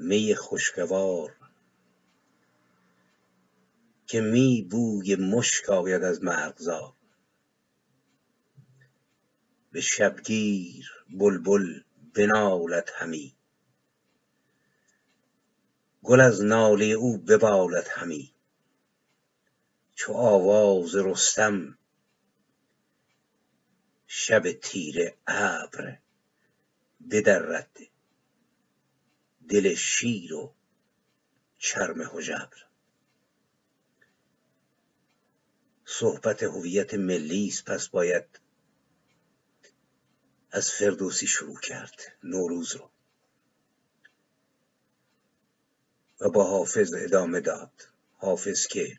می خوشگوار که می بوی مشک آید از مرغزار. به شبگیر بلبل بنالد همی گل از ناله او ببالد همی. چو آواز رستم شب تیره ابر بدرد دل شیر و چرم هژبر صحبت هویت ملی است پس باید از فردوسی شروع کرد نوروز رو. و با حافظ ادامه داد. حافظ که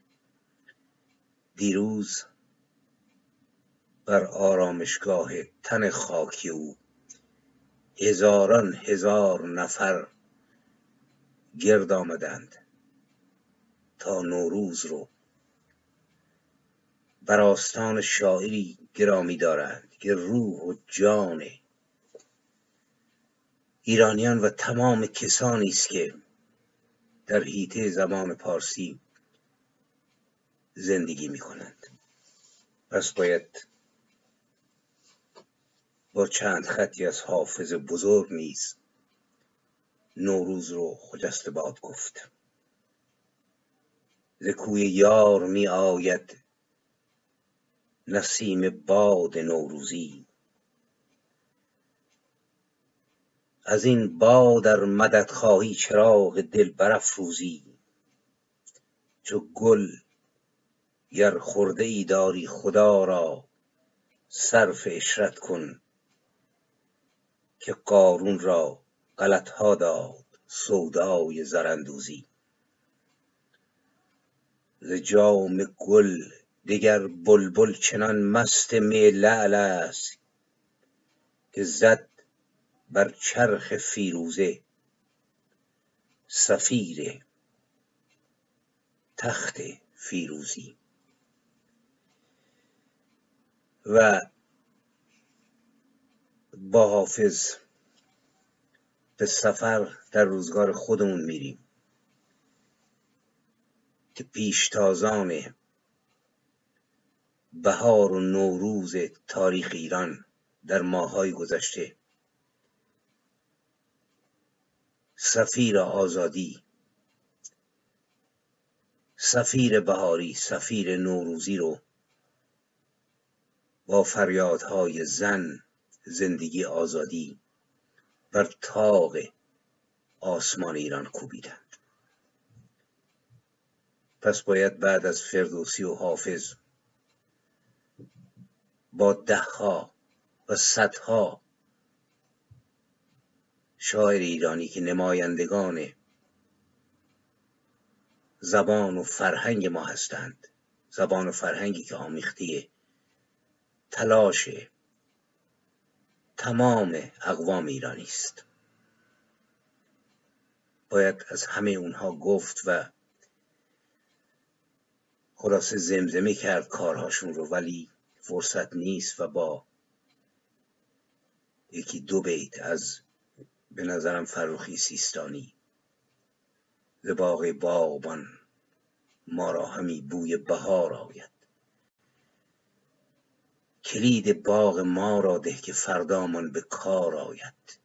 دیروز بر آرامشگاه تن خاکی او هزاران هزار نفر گرد آمدند تا نوروز رو. بر آستان شاعری گرامی دارند که روح و جان ایرانیان و تمام کسانی است که در حیطه زبان پارسی زندگی می کنند پس باید با چند خطی از حافظ بزرگ نیز نوروز رو خجسته باد گفت. ز کوی یار می آید نسیم باد نوروزی. از این باد ار مدد خواهی چراغ دل برافروزی. چو گل گر خرده ای داری خدا را صرف عشرت کن که قارون را غلطها داد سودای زراندوزی ز جام گل دگر بلبل چنان مست می لعل است که زد بر چرخ فیروزه. صفیر تخت فیروزی. و با حافظ به سفر در روزگار خودمون میریم. که پیشتازان بهار و نوروز تاریخ ایران در ماههای گذشته سفیر آزادی سفیر بهاری سفیر نوروزی رو با فریادهای زن زندگی آزادی بر طاق آسمان ایران کوبیدند. پس باید بعد از فردوسی و حافظ با دهها و صدها شاعر ایرانی که نمایندگان زبان و فرهنگ ما هستند زبان و فرهنگی که آمیخته تلاش تمام اقوام ایرانی است. باید از همه اونها گفت و خلاصه زمزمه کرد کارهاشون رو ولی فرصت نیست و با یکی دو بیت از به نظرم فروخی سیستانی ز باغ باغبان ما را همی بوی بهار آید. کلید باغ ما را ده که فردامان به کار آید.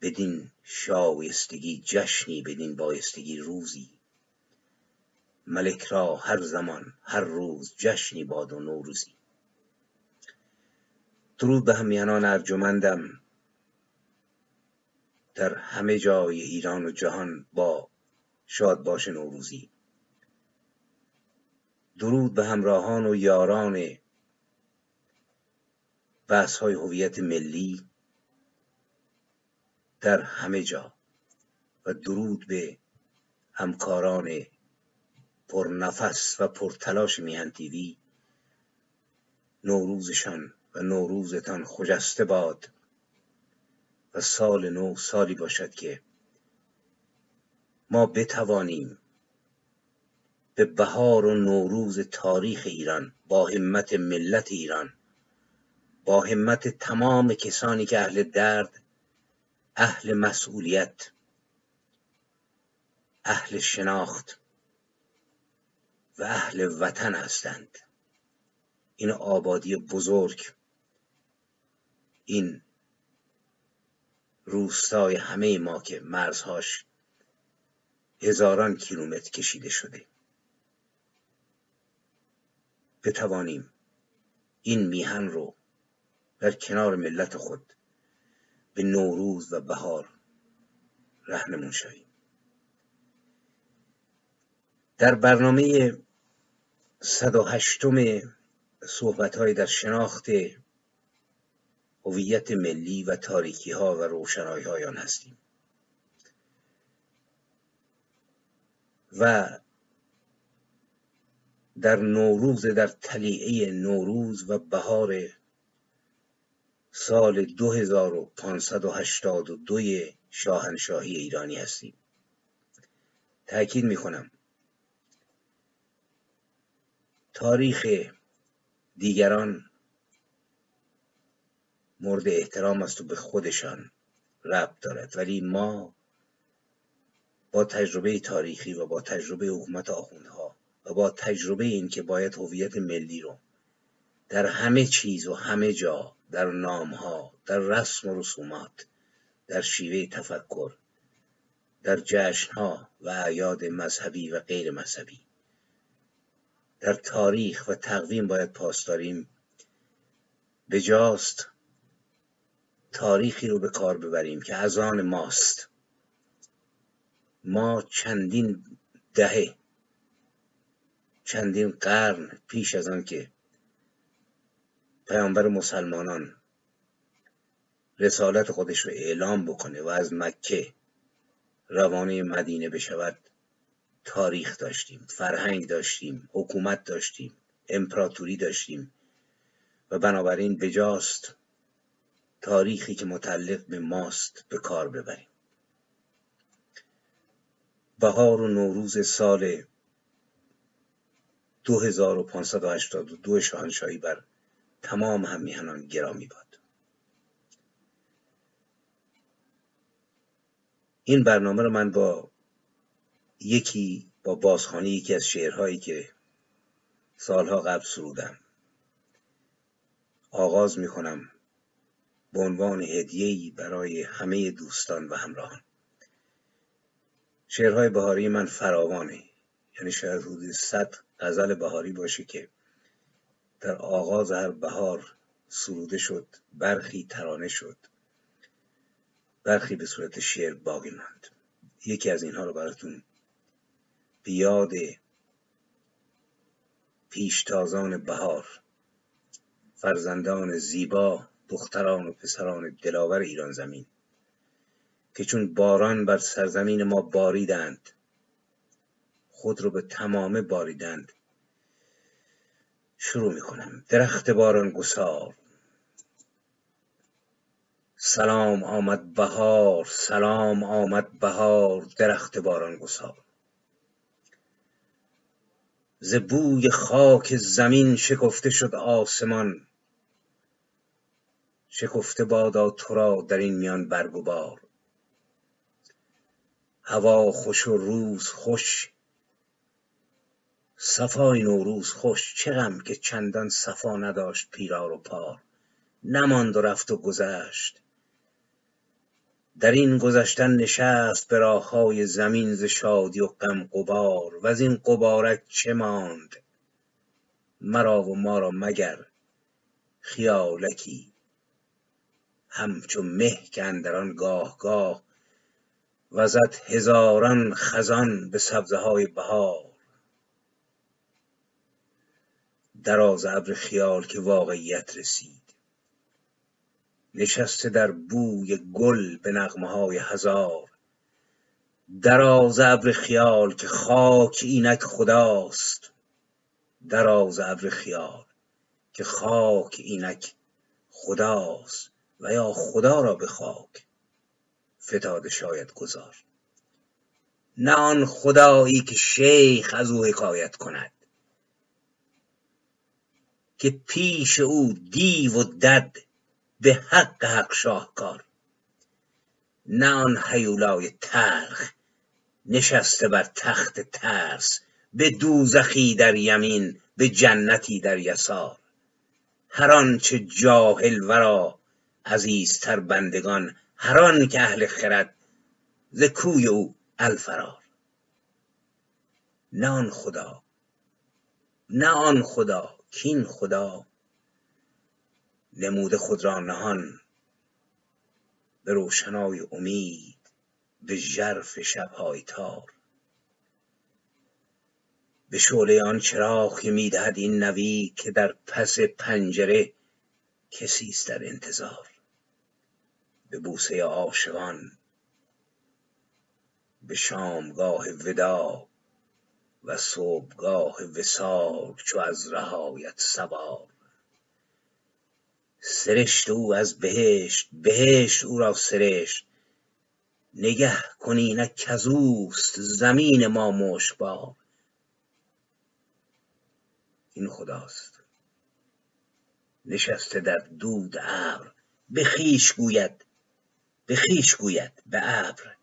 بدین شایستگی جشنی بدین بایستگی روزی. ملک را هر زمان هر روز جشنی باد و نوروزی. درود به همیهنان ارجمندم. در همه جای ایران و جهان با شاد باش نوروزی. درود به همراهان و یاران بحث های هویت ملی در همه جا و درود به همکاران پرنفس و پرتلاش میهن تیوی نوروزشان و نوروزتان خجسته باد و سال نو سالی باشد که ما بتوانیم به بهار و نوروز تاریخ ایران با همت ملت ایران با همت تمام کسانی که اهل درد اهل مسئولیت اهل شناخت و اهل وطن هستند. این آبادی بزرگ این روستای همه ما که مرزهاش هزاران کیلومتر کشیده شده. بتوانیم این میهن رو در کنار ملت خود. به نوروز و بهار رهنمون شویم. در برنامه 108 صحبت های در شناخت هویت ملی و تاریکی ها و روشنایی های آن هستیم. و در نوروز در تلیعه نوروز و بهار سال 2582 شاهنشاهی ایرانی هستیم. تأکید می کنم تاریخ دیگران مورد احترام است و به خودشان ربط دارد. ولی ما با تجربه تاریخی و با تجربه حکومت آخوندها و با تجربه این که باید هویت ملی رو در همه چیز و همه جا در نامها در رسم و رسومات در شیوه تفکر در جشنها و اعیاد مذهبی و غیر مذهبی. در تاریخ و تقویم باید پاسداریم بجاست تاریخی رو به کار ببریم که از آن ماست. ما چندین دهه چندین قرن پیش از آن که پیامبر مسلمانان رسالت خودش رو اعلام بکنه و از مکه روانه مدینه بشود. تاریخ داشتیم فرهنگ داشتیم حکومت داشتیم امپراتوری داشتیم و بنابراین بجاست تاریخی که متعلق به ماست به کار ببریم. بهار و نوروز سال 2582 شاهنشاهی بر تمام همیهنان گرامی باد. این برنامه رو من با یکی با بازخانی یکی از شعرهایی که سالها قبل سرودم آغاز می کنم به عنوان هدیه‌ای برای همه دوستان و همراهان. شعرهای بهاری من فراوانه یعنی شاید حدود صد غزل بهاری باشه که در آغاز هر بهار سروده شد برخی ترانه شد. برخی به صورت شعر باقی ماند. یکی از اینها رو براتون بیاد پیشتازان بهار فرزندان زیبا دختران و پسران دلاور ایران زمین که چون باران بر سرزمین ما باریدند خود رو به تمامه باریدند. شروع می‌کنم. درخت باران گسار. سلام آمد بهار سلام آمد بهار درخت باران گسار. ز بوی خاک زمین شکفته شد آسمان. شکفته بادا تو را در این میان برگ بار هوا خوش و روز خوش صفای نوروز خوش چه غم که چندان صفا نداشت پیرار و پار. نماند و رفت و گذشت. در این گذشتن نشست به راههای زمین ز شادی و غم غبار. از این غبارک چه ماند؟ مرا و ما را مگر خیالکی؟ همچو مه که اندر آن گاه گاه وزد هزاران خزان به سبزه های بهار. دراز ابر خیال که واقعیت رسید. نشسته در بوی گل به نغمه های هزار. دراز ابر خیال که خاک اینک خداست. دراز ابر خیال که خاک اینک خداست. و یا خدا را به خاک فتاده شاید گذار. نه آن خدایی که شیخ از او حکایت کند. که پیش او دیو و دد به حق حق شاهکار. نه آن هیولای تلخ نشسته بر تخت ترس به دوزخی در یمین به جنتی در یسار. هر آنچه جاهل ورا عزیزتر بندگان هر آن که اهل خرد ز کوی او الفرار. نه آن خدا نه آن خدا کین خدا نموده خود را نهان به روشنای امید به ژرف شبهای تار. به شعله آن چراغ که می‌دهد این نوید که در پس پنجره کسی است در انتظار. به بوسه عاشقان به شامگاه ودا و صبحگاه وصال چو از رهایت سوار. سرشت او از بهشت بهشت او را سرشت. نگه کن اینک کزوست زمین ما مشکبار این خداست. نشسته در دود ابر به خویش گوید به خویش گوید به ابر.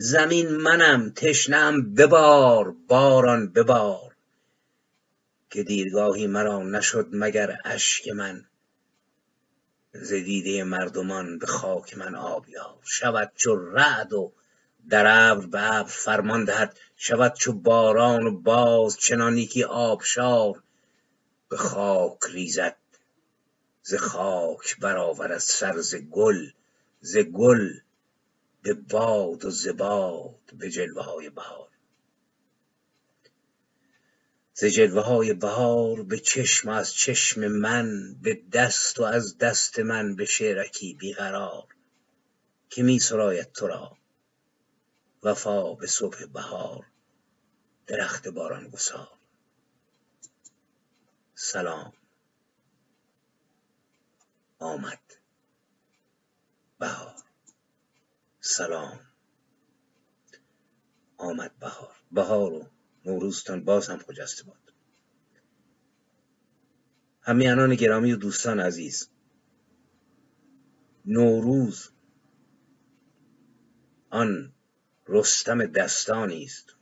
زمین منم تشنم ببار باران ببار. که دیرگاهی مرا نشد مگر اشک من. ز مردمان به خاک من آبیار شود چو رعد و در ابر به ابر فرمان دهد. شود چو باران و باز چنان یکی آبشار. به خاک ریزد ز خاک برآورد سر ز گل ز گل به باد و ز باد به جلوه های بهار. ز جلوه های بهار به چشم و از چشم من به دست و از دست من به شعرکی بیقرار که می سراید تو را. وفا به صبح بهار درخت باران گسار. سلام. آمد. بهار. سلام. آمد بهار. بهار و نوروزتان باز هم خجسته باد. همیانان گرامی و دوستان عزیز نوروز آن رستم دستانی است.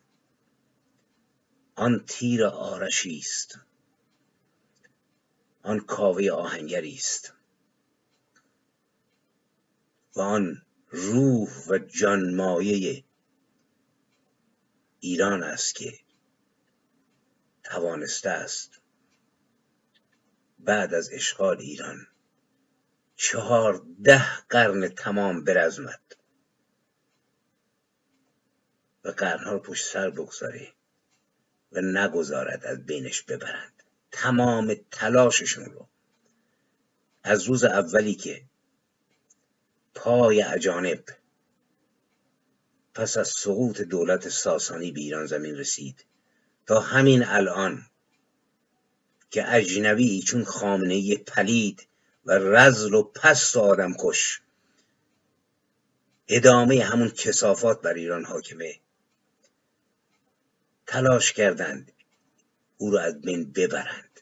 آن تیر آرشی است. آن کاوه آهنگری است. و آن روح و جانمایه ایران است که توانسته است بعد از اشغال ایران چهارده قرن تمام برزمد و قرنها رو پشت سر بگذاره و نگذارد از بینش ببرند. تمام تلاششون رو. از روز اولی که پای اجانب. پس از سقوط دولت ساسانی به ایران زمین رسید. تا همین الان که اجنبی چون خامنه پلید و رزل و پست و آدم کش. ادامه همون کسافات بر ایران حاکمه. تلاش کردند او را از بین ببرند.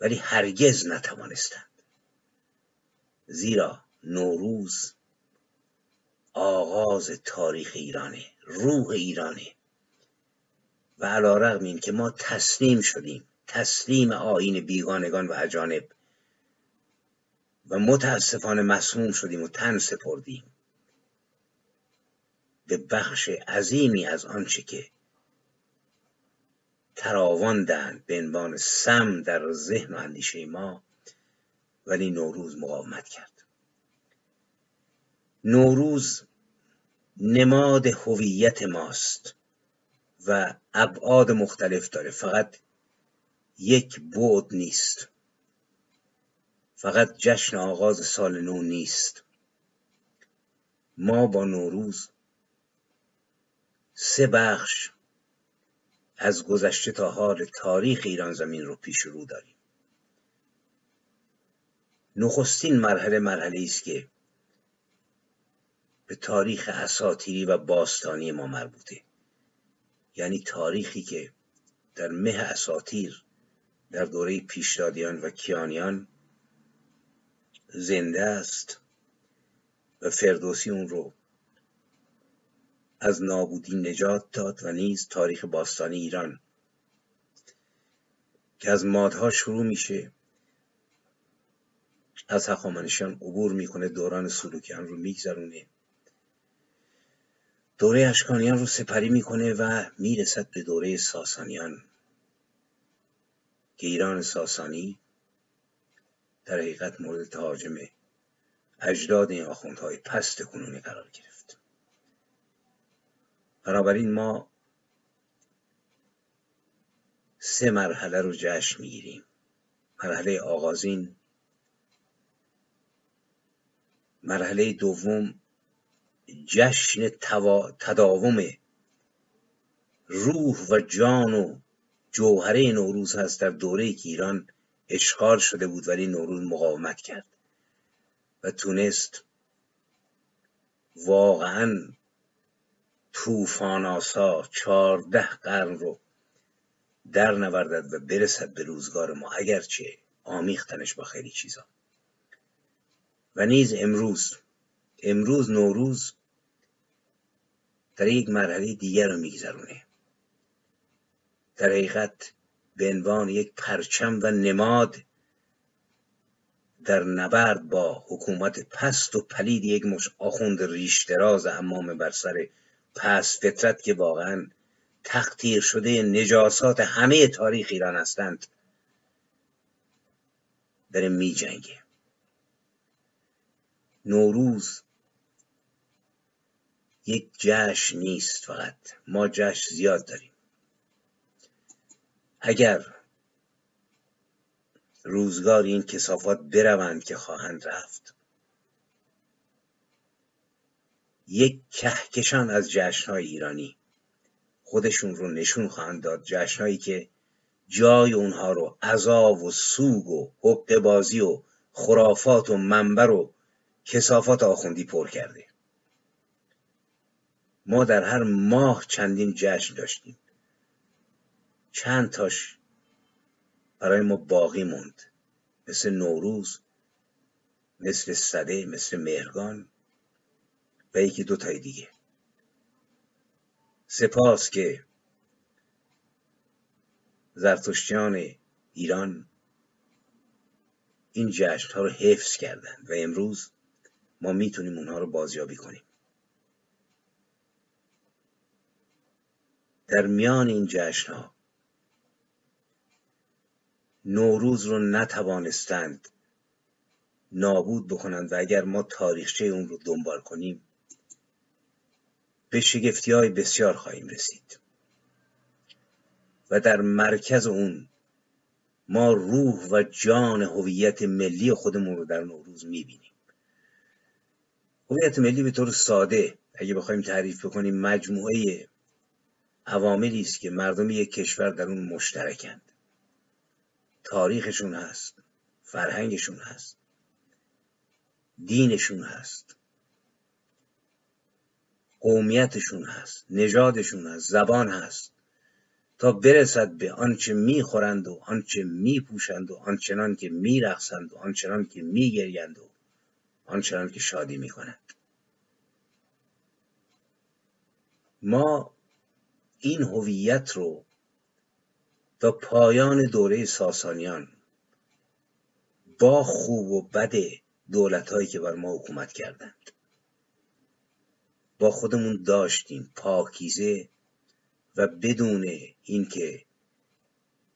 ولی هرگز نتوانستند. زیرا نوروز آغاز تاریخ ایرانه روح ایرانه. و علا رقم این که ما تسلیم شدیم تسلیم آین بیگانگان و اجانب. و متاسفانه مسموم شدیم و تن سپردیم. به بخش عظیمی از آنچه که تراواندند به عنوان سم در ذهن و اندیشه ما ولی نوروز مقاومت کرد. نوروز نماد هویت ماست و ابعاد مختلف داره. فقط یک بعد نیست. فقط جشن آغاز سال نو نیست. ما با نوروز سه بخش از گذشته تا حال تاریخ ایران زمین رو پیش رو داریم. نخستین مرحله مرحله است که به تاریخ اساتیری و باستانی ما مربوطه. یعنی تاریخی که در مه اساتیر در دوره پیشدادیان و کیانیان زنده است و فردوسی اون رو از نابودی نجات داد و نیز تاریخ باستانی ایران. که از مادها شروع میشه از هخامنشیان عبور می‌کنه دوران سلوکیان رو میگذرونه. دوره اشکانیان رو سپری می‌کنه و می‌رسد به دوره ساسانیان. که ایران ساسانی در حقیقت مورد تهاجم اجداد این آخوندهای پست کنونی قرار گرفت. بنابراین ما سه مرحله رو جشن می‌گیریم. مرحله آغازین مرحله دوم جشن تداوم روح و جان و جوهره نوروز هست در دوره که ایران اشغال شده بود ولی نوروز مقاومت کرد و تونست واقعا توفان آسا چهارده قرن رو در نوردد و برسد به روزگار ما. اگرچه آمیختنش با خیلی چیزا. و نیز امروز. امروز نوروز در یک مرحله دیگر رو میگذرونه. در حقیقت به عنوان یک پرچم و نماد در نبرد با حکومت پست و پلید یک مش آخوند ریش دراز امام بر سر پست فطرت که واقعا تقدیر شده نجاسات همه تاریخ ایران هستند داره می جنگه نوروز. یک جشن نیست فقط ما جشن زیاد داریم. اگر روزگار این کسافات بروند که خواهند رفت یک کهکشان از جشنهای ایرانی خودشون رو نشون خواهند داد. جشنهایی که جای اونها رو عذاب و سوگ و حق بازی و خرافات و منبر و کسافات آخوندی پر کرده. ما در هر ماه چندین جشن داشتیم. چند تاش برای ما باقی موند. مثل نوروز مثل صده مثل مهرگان و یکی دو تای دیگه. سپاس که زرتشتیان ایران این جشن ها رو حفظ کردند و امروز ما می‌تونیم اونها رو بازیابی کنیم. در میان این جشن ها نوروز رو نتوانستند نابود بکنند و اگر ما تاریخچه اون رو دنبال کنیم به شگفتی های بسیار خواهیم رسید. و در مرکز اون ما روح و جان هویت ملی خودمون رو در نوروز می‌بینیم. هویت ملی به طور ساده اگه بخوایم تعریف بکنیم مجموعه عواملی است که مردم یک کشور در اون مشترکند. تاریخشون هست فرهنگشون هست دینشون هست قومیتشون هست نژادشون هست زبان هست. تا برسد به آنچه می‌خورند و آنچه میپوشند و آنچنان که میرقصند و آنچنان که میگریند و آنچنان که شادی می‌کنند ما این هویت رو تا پایان دوره ساسانیان با خوب و بد دولتهایی که بر ما حکومت کردند با خودمون داشتیم پاکیزه و بدون اینکه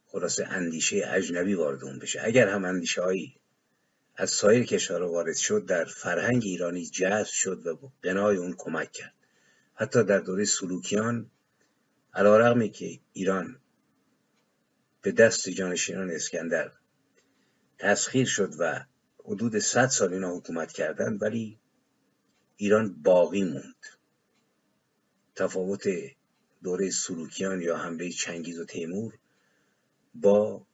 خلاصه اندیشه اجنبی وارد اون بشه. اگر هم اندیشه هایی از سایر کشورها وارد شد در فرهنگ ایرانی جذب شد و بنای اون کمک کرد. حتی در دوره سلوکیان علا که ایران به دست جانشینان اسکندر تسخیر شد و حدود صد سال اینا حکومت کردند ولی ایران باقی موند. تفاوت دوره سلوکیان یا حمله چنگیز و تیمور با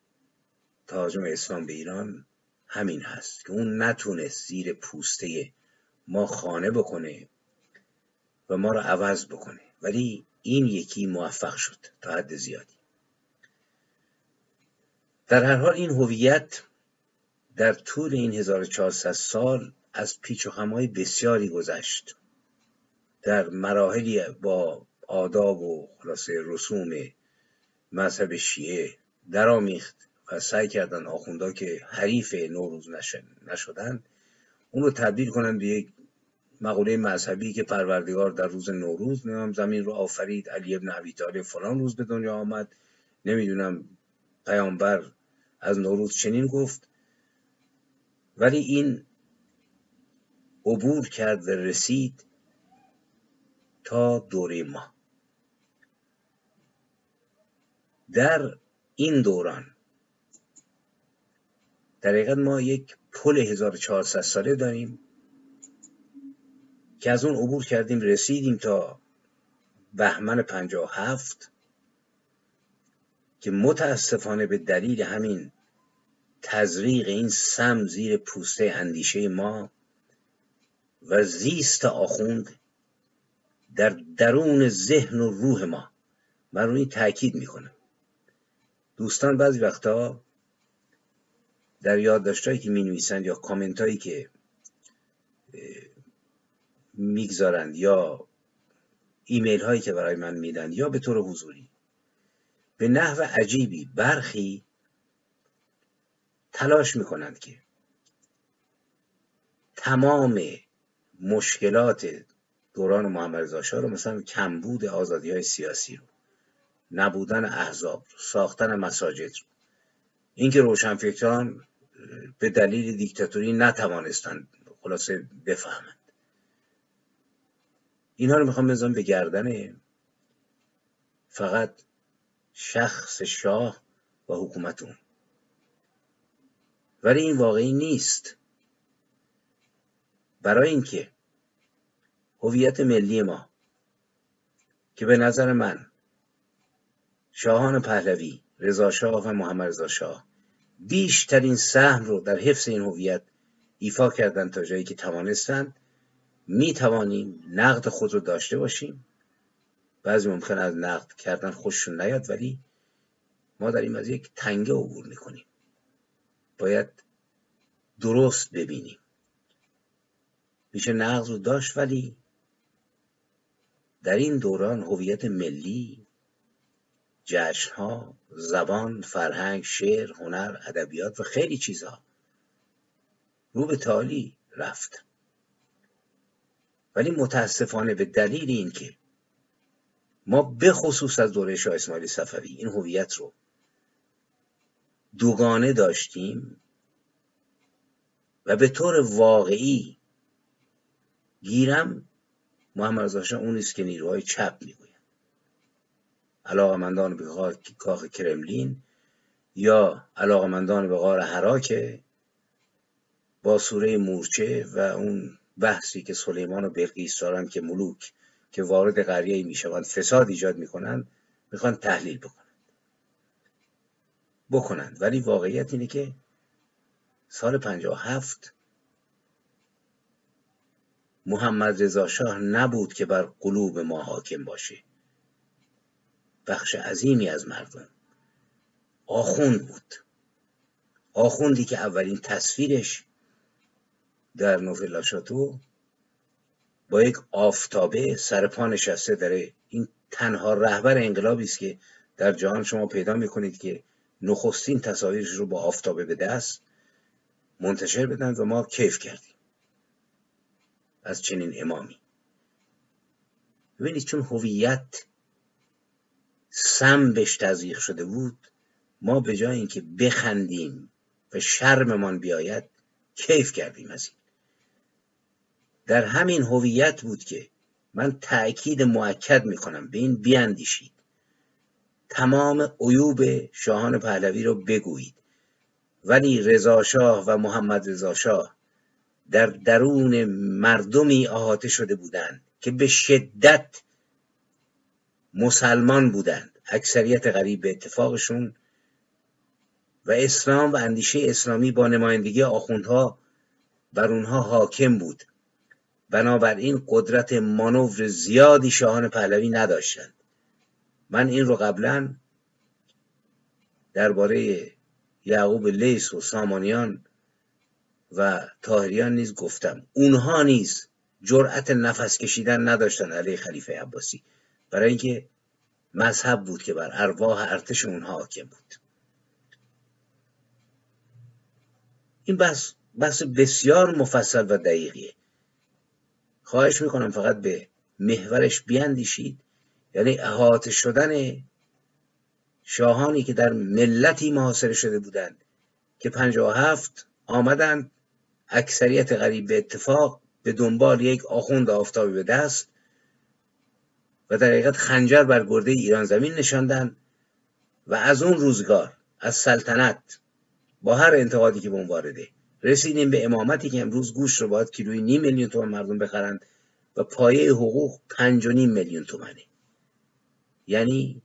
تهاجم اسلام به ایران همین هست که اون نتونست زیر پوسته ما خانه بکنه و ما رو عوض بکنه. ولی این یکی موفق شد تا حد زیادی. در هر حال این هویت در طول این 1400 سال از پیچ و خمهای بسیاری گذشت. در مراحلی با آداب و خلاصه رسوم مذهب شیعه درآمیخت. و سعی کردن آخوندا که حریف نوروز نشدن اون رو تبدیل کنن به یک مقوله مذهبی که پروردگار در روز نوروز نمی‌دونم زمین رو آفرید علی ابن ابی طالب فلان روز به دنیا آمد. نمی‌دونم پیامبر از نوروز چنین گفت. ولی این عبور کرد و رسید تا دوره ما. در این دوران در حقیقت ما یک پل 1400 ساله داریم که از اون عبور کردیم رسیدیم تا بهمن 57 که متاسفانه به دلیل همین تزریق این سم زیر پوسته اندیشه ما و زیست آخوند در درون ذهن و روح ما. من روی تاکید می‌کنم. دوستان بعضی وقتا در یادداشتهایی که می نویسند یا کامنت هایی که می‌گذارند یا ایمیل هایی که برای من میدن یا به طور حضوری به نحو عجیبی برخی تلاش می‌کنند که تمام مشکلات دوران محمد رضا شاه رو مثلا کمبود آزادی های سیاسی رو نبودن احزاب رو ساختن مساجد رو اینکه روشنفکران به دلیل دیکتاتوری نتوانستند خلاصه بفهمند. اینها رو می‌خوام بزنم به گردن فقط شخص شاه و حکومت اون ولی این واقعی نیست. برای اینکه هویت ملی ما که به نظر من شاهان پهلوی رضا شاه و محمد رضا شاه. بیشترین سهم رو در حفظ این هویت ایفا کردن تا جایی که توانستند می توانیم نقد خود رو داشته باشیم. بعضی ممکن از نقد کردن خوششون نیاد ولی ما داریم از یک تنگه عبور می‌کنیم. باید درست ببینیم. میشه نقد رو داشت ولی در این دوران هویت ملی جشنها زبان فرهنگ شعر هنر ادبیات و خیلی چیزها رو به تالی رفت. ولی متاسفانه به دلیل اینکه ما به خصوص از دوره شاه اسماعیل صفوی این هویت رو دوگانه داشتیم و به طور واقعی گیرم محمد رضا اون است که نیروهای چپ می‌گویند علاقمندان به کاخ کرملین یا علاقمندان به غار حراکه با سوره مورچه و اون بحثی که سلیمان و بلقیس دارن که ملوک که وارد قریه می‌شوند فساد ایجاد می‌کنند می‌خوان تحلیل بکنند. بکنند. ولی واقعیت اینه که سال هفت محمد رضا شاه نبود که بر قلوب ما حاکم باشه. بخش عظیمی از مردم. آخوند بود. آخوندی که اولین تصویرش در نوفل شاتو با یک آفتابه سر پا نشسته داره این تنها رهبر انقلابی است که در جهان شما پیدا می‌کنید که نخستین تصاویرش رو با آفتابه به دست منتشر بدن و ما کیف کردیم. از چنین امامی. ببینید چون هویت سم بهش تزریق شده بود ما به جای اینکه بخندیم و شرممان بیاید کیف کردیم از این. در همین هویت بود که من تأکید معکد می‌کنم به این بیاندیشید. تمام عیوب شاهان پهلوی رو بگویید. ولی رضا شاه و محمد رضا شاه در درون مردمی احاطه شده بودند که به شدت مسلمان بودند. اکثریت غریب به اتفاقشون و اسلام و اندیشه اسلامی با نمایندگی آخوندها بر اونها حاکم بود. بنابراین قدرت مانور زیادی شاهان پهلوی نداشتند. من این رو قبلا درباره یعقوب لیس و سامانیان و تاهریان نیز گفتم. اونها نیز جرأت نفس کشیدن نداشتن علیه خلیفه عباسی. برای اینکه مذهب بود که بر ارواح ارتش اونها حاکم بود. این بحث بحث بسیار مفصل و دقیقیه. خواهش می‌کنم فقط به محورش بیاندیشید. یعنی احاطه شدن شاهانی که در ملتی محاصره شده بودند که هفت آمدند اکثریت غریب به اتفاق به دنبال یک آخوند آفتابی به دست و در حقیقت خنجر بر گرده ایران زمین نشاندن و از اون روزگار از سلطنت با هر انتقادی که به اون وارده رسیدیم به امامتی که امروز گوش رو باید کیلوی نیم میلیون تومن مردم بخرند و پایه حقوق پنج و نیم میلیون تومنه. یعنی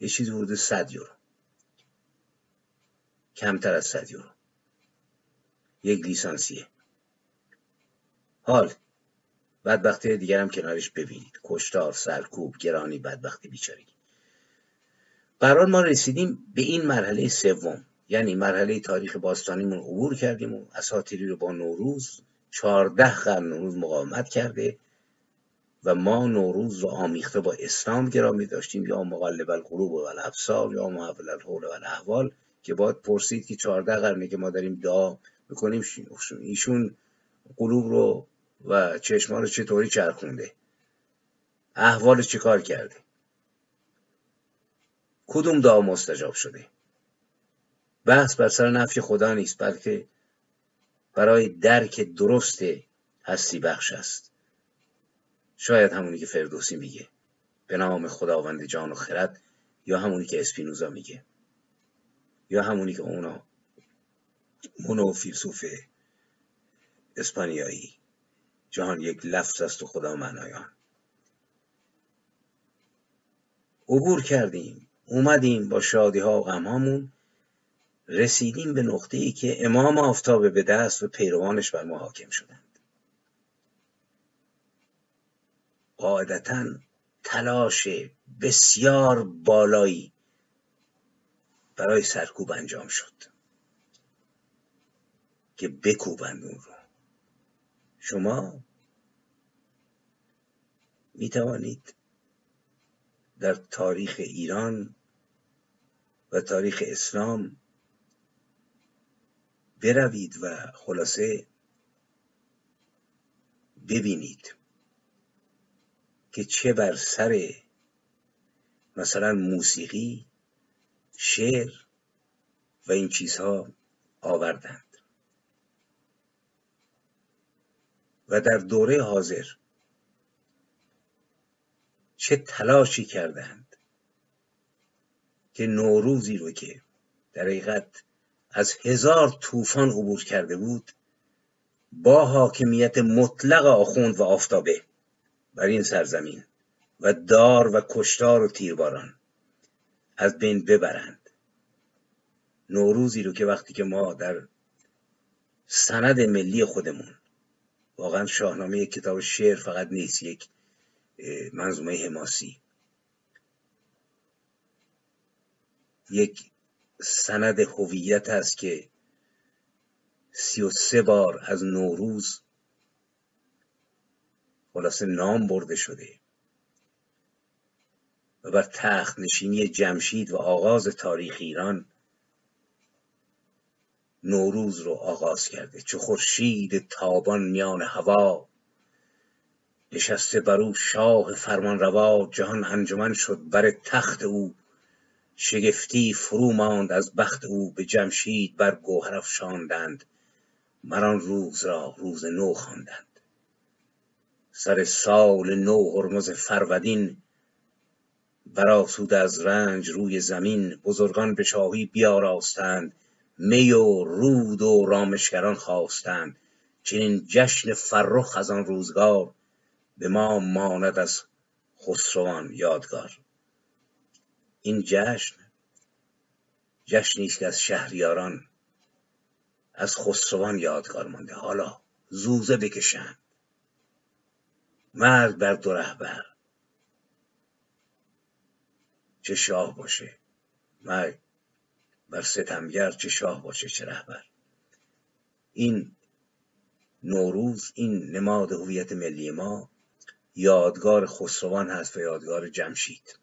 یه چیزی حدود صد یورو. کمتر از صد یورو. یک لیسانسیه. حال بدبختی دیگر هم کنارش ببینید. کشتار سرکوب گرانی بدبختی بیچارگی. قرار ما رسیدیم به این مرحله سوم. یعنی مرحله تاریخ باستانیمون عبور کردیم و اساطیری رو با نوروز چهارده قرن نوروز مقاومت کرده و ما نوروز رو آمیخته با اسلام گرامی داشتیم. یا مقلب القلوب و الابصار یا محول الحول و الاحوال که باید پرسید که چهارده قرنه که ما داریم دعا می‌کنیم ایشون قلوب رو و چشمان رو چطوری چرخونده؟ احوال چه کار کرده؟ کدوم دعا مستجاب شده؟ بحث بر سر نفی خدا نیست بلکه برای درک درست هستی بخش است. شاید همونی که فردوسی میگه به نام خداوند جان و خرد یا همونی که اسپینوزا میگه یا همونی که اونا مونو فیلسوف اسپانیایی جهان یک لفظ است و خدا معنایان. عبور کردیم اومدیم با شادی ها و غم رسیدیم به نقطه ای که امام آفتاب به دست و پیروانش بر ما حاکم شدند. قاعدتا تلاش بسیار بالایی برای سرکوب انجام شد که بکوبند اون رو. شما می توانید در تاریخ ایران و تاریخ اسلام بروید و خلاصه ببینید که چه بر سر مثلا موسیقی شعر و این چیزها آوردند و در دوره حاضر چه تلاشی کردند که نوروزی رو که در حقیقت از هزار طوفان عبور کرده بود با حاکمیت مطلق آخوند و آفتابه بر این سرزمین و دار و کشتار و تیرباران از بین ببرند. نوروزی رو که وقتی که ما در سند ملی خودمون واقعا شاهنامه یک کتاب شعر فقط نیست یک منظومه حماسی. یک سند هویت است که سی و سه بار از نوروز خلاصه نام برده شده و بر تخت نشینی جمشید و آغاز تاریخ ایران نوروز رو آغاز کرده چه خورشید تابان میان هوا. نشسته بر او شاه فرمان روا جهان انجمن شد بر تخت او. شگفتی فرو ماند از بخت او به جمشید بر گوهر افشاندند. مران روز را روز نو خواندند. سر سال نو هرمز فرودین برآسود از رنج روی زمین بزرگان به شاهی بیاراستند. می و رود و رامشگران خواستند. چنین جشن فرخ از آن روزگار به ما ماند از خسروان یادگار. این جشن جشنی است که از شهریاران از خسروان یادگار مانده. حالا زوزه بکشند. مرد بر دو رهبر. چه شاه باشه. مرگ بر ستمگر چه شاه باشه چه رهبر. این نوروز این نماد هویت ملی ما یادگار خسروان هست و یادگار جمشید.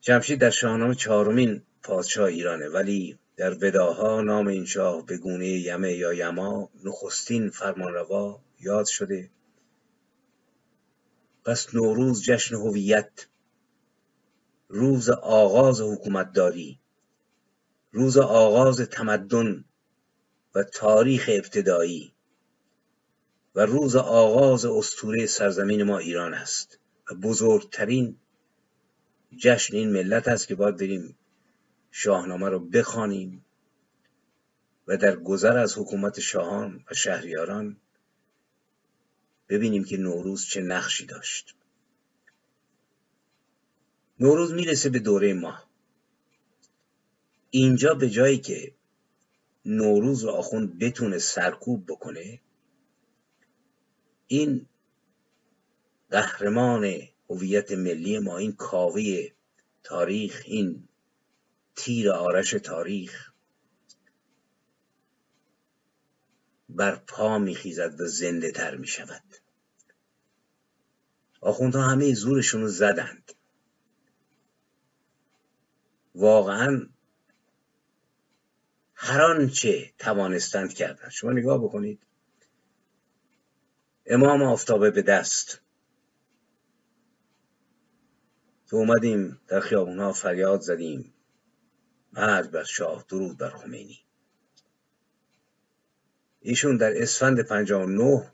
جمشید در شاهنامه چهارمین پادشاه ایرانه ولی در وداها نام این شاه به گونه یمه یا یما نخستین فرمانروا یاد شده. پس نوروز جشن هویت روز آغاز حکومتداری روز آغاز تمدن و تاریخ ابتدایی و روز آغاز استوره سرزمین ما ایران است. و بزرگترین جشن این ملت است که باید بریم شاهنامه رو بخوانیم و در گذر از حکومت شاهان و شهریاران ببینیم که نوروز چه نقشی داشت. نوروز می‌رسه به دوره ما. اینجا به جایی که نوروز رو آخوند بتونه سرکوب بکنه این قهرمان هویت ملی ما این کاوه تاریخ این تیر آرش تاریخ بر پا میخیزد و زنده تر می‌شود. آخوندها همه زورشون رو زدند. واقعا هر آنچه توانستند کردند. شما نگاه بکنید. امام آفتابه به دست. که اومدیم در خیابونها فریاد زدیم. مرگ بر شاه درود بر خمینی. ایشون در اسفند 59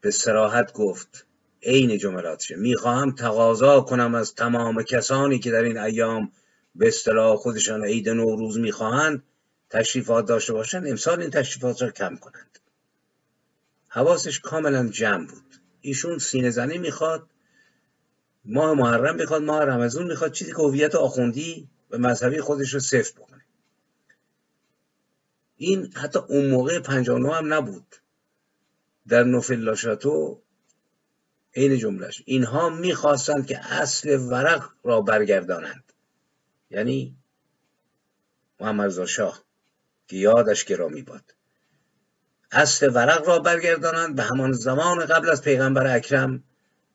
به سراحت گفت عین جملاتشه می‌خواهم تقاضا کنم از تمام کسانی که در این ایام به اصطلاح خودشان عید نوروز می‌خواهند تشریفات داشته باشند. امسال این تشریفات را کم کنند. حواسش کاملا جمع بود. ایشون سینه زنی می‌خواد ماه محرم می‌خواد ماه رمضان می‌خواد چیزی که هویت آخوندی و مذهبی خودش رو صفر بکنه. این حتی اون موقع 59 هم نبود. در نوفل لاشاتو عین جملهش اینها می‌خواستند که اصل ورق را برگردانند. یعنی محمد شاه که یادش گرامی باد اصل ورق را برگردانند به همان زمان قبل از پیغمبر اکرم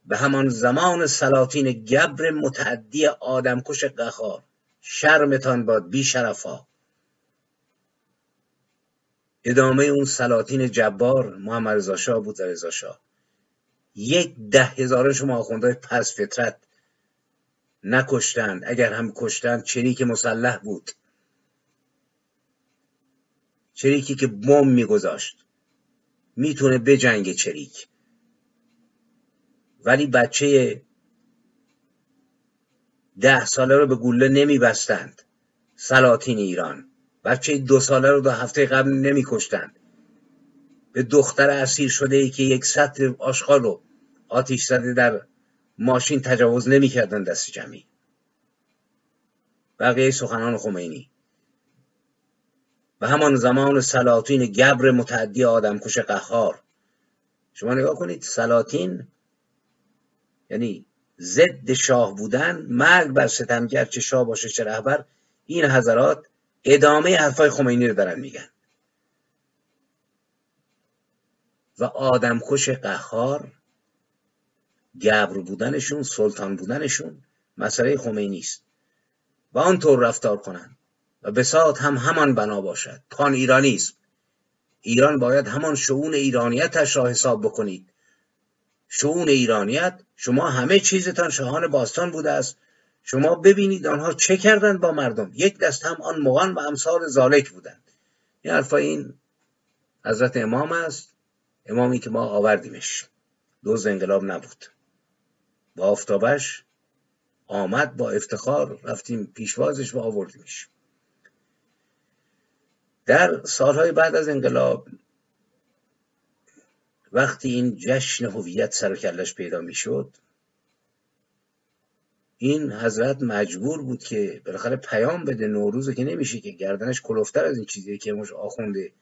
به همان زمان سلاطین گبر متعدی آدمکش قخار شرمتان باد بی شرفا. ادامه اون سلاطین جبار محمد رضا شاه بود رضا شاه یک ده هزاره شما آخوندهای پس فطرت نکشتند. اگر هم کشتند چریک مسلح بود. چریکی که بم میگذاشت. می‌تونه بجنگه چریک. ولی بچه ده ساله رو به گوله نمیبستند. سلاطین ایران. بچه دو ساله رو دو هفته قبل نمیکشتند. به دختر اسیر شده ای که یک سطر آشغال رو آتیش زده در ماشین تجاوز نمی‌کردن دست جمعی. بقیه سخنان خمینی. و همان زمان سلاطین گبر متعدی آدمکش قهار. شما نگاه کنید سلاطین یعنی ضد شاه بودن مرگ بر ستمگر چه شاه باشه چه رهبر این حضرات ادامه حرفای خمینی رو دارن میگن. و آدمکش قهار گبر بودنشون سلطان بودنشون مسئله خمینی است و آنطور رفتار کنند و بساط هم همان بنا باشد. پان ایرانی است. ایران باید همان شعون ایرانیتش را حساب بکنید. شعون ایرانیت شما همه چیزتان شاهان باستان بوده است. شما ببینید آنها چه کردند با مردم. یک دست هم آن مغان و امثال زالک بودند. این حرفا این حضرت امام است. امامی که ما آوردیمش. دوز انقلاب نبود. با آفتابش آمد با افتخار رفتیم پیشوازش و آوردیمش. در سالهای بعد از انقلاب وقتی این جشن هویت سر کلش پیدا می‌شد این حضرت مجبور بود که بالاخره پیام بده نوروز که نمیشه که گردنش کلوفتر از این چیزی که مش آخونده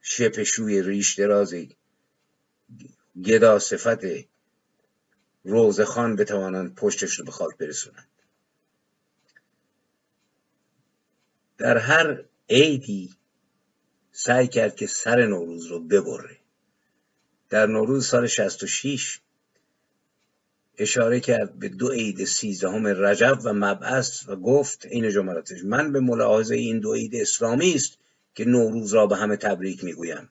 شپشوی ریش درازی گدا صفت روزخان بتوانند پشتش رو به خاک برسونند. در هر عیدی سعی کرد که سر نوروز رو ببره. در نوروز سال 66 اشاره کرد به دو عید سیزدهم رجب و مبعث و گفت این جملاتش من به ملاحظه این دو عید اسلامی است که نوروز را به همه تبریک می‌گویم.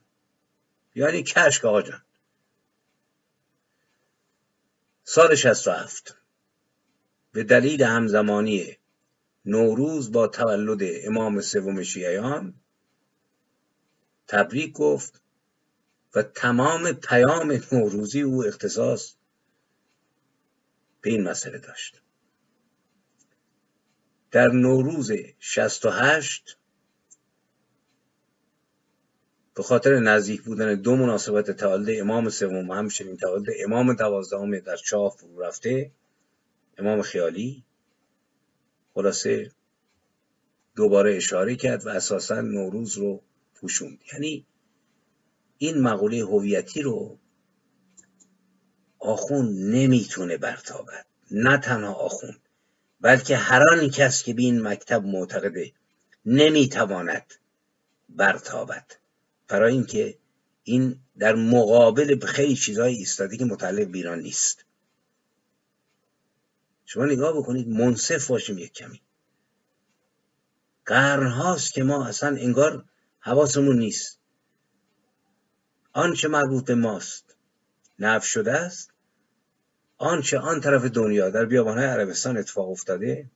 یعنی کشک آقا جان. سال 67 به دلیل همزمانی نوروز با تولد امام سوم شیعیان تبریک گفت و تمام پیام نوروزی او اختصاص به این مسئله داشت. در نوروز 68 به خاطر نزدیک بودن دو مناسبت تولد امام سوم و همچنین تولد امام دوازدهم در چاه فرو رفته امام خیالی خلاصه دوباره اشاره کرد و اساسا نوروز رو پوشوند. یعنی این مقوله هویتی رو آخوند نمی‌تونه برتابد. نه تنها آخوند بلکه هر کس که به این مکتب معتقده نمی‌تواند برتابد. برای اینکه این در مقابل خیلی چیزهایی ایستاده که متعلق بیران نیست. شما نگاه بکنید منصف باشیم یک کمی. قرن هاست که ما اصلا انگار حواسمون نیست. آنچه مربوط به ماست نف شده است آنچه آن طرف دنیا در بیابانهای عربستان اتفاق افتاده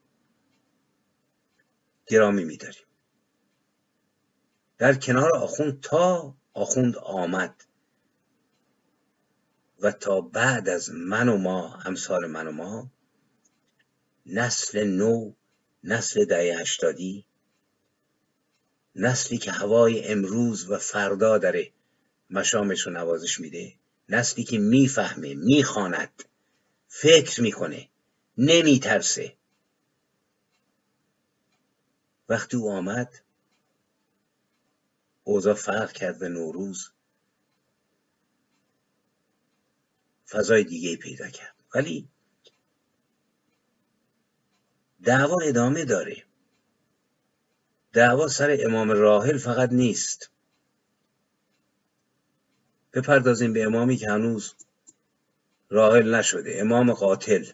گرامی میداریم. در کنار آخوند تا آخوند آمد. و تا بعد از من و ما امثال من و ما نسل نو نسل دهه هشتادی نسلی که هوای امروز و فردا داره مشامش رو نوازش میده نسلی که می‌فهمه می‌خواند فکر می‌کنه نمیترسه. وقتی او آمد اوضاع فرق کرد به نوروز. فضای دیگه پیدا کرد. ولی دعوا ادامه داره. دعوا سر امام راحل فقط نیست. بپردازیم به امامی که هنوز راحل نشده. امام قاتل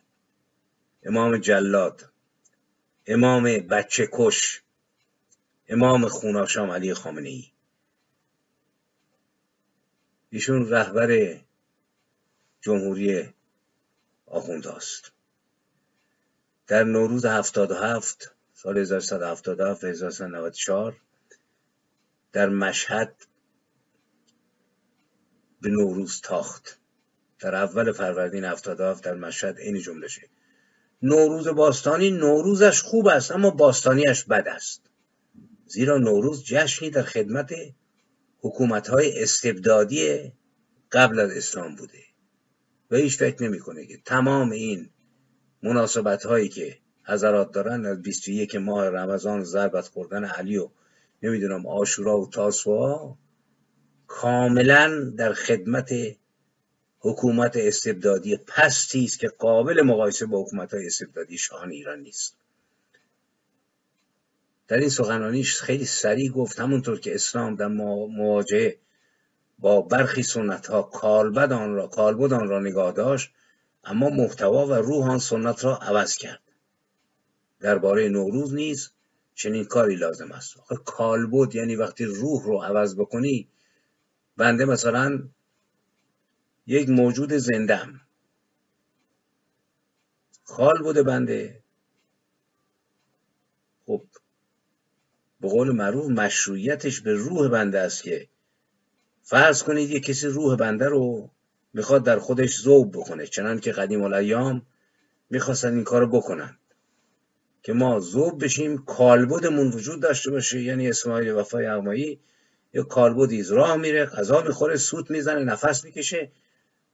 امام جلاد امام بچه کش امام خوناشام علی خامنه ای ایشون رهبر جمهوری آخوندهاست. در نوروز هفتاد و هفت سال 1177 و 1194 در مشهد به نوروز تاخت. در اول فروردین 77 در مشهد این جمله شه نوروز باستانی نوروزش خوب است اما باستانیش بد است. زیرا نوروز جشنی در خدمت حکومت های استبدادی قبل از اسلام بوده. و هیچ فکر نمی‌کنه که تمام این مناسبت هایی که حضرات دارن از 21 ماه رمضان ضربت خوردن علی و نمی‌دونم آشورا و تاسوعا کاملا در خدمت حکومت استبدادی پستی است که قابل مقایسه با حکومت های استبدادی شاهان ایران نیست. در این سخنانیش خیلی سریع گفت همونطور که اسلام در مواجهه با برخی سنت ها کالبد آن را کالبد آن را نگاه داشت اما محتوا و روح آن سنت را عوض کرد. درباره نوروز نیز چنین کاری لازم است. کالبد یعنی وقتی روح رو عوض بکنی بنده مثلا یک موجود زندم خال بوده بنده. خب به قول معروف مشروعیتش به روح بنده است که فرض کنید یه کسی روح بنده رو می‌خواد در خودش ذوب بکنه چنان که قدیم الایام می‌خواستن این کارو بکنن. که ما ذوب بشیم کالبدمون وجود داشته باشه یعنی اسماعیل وفای اغمایی یا کالبدی راه میره غذا می‌خوره سوت می‌زنه نفس می‌کشه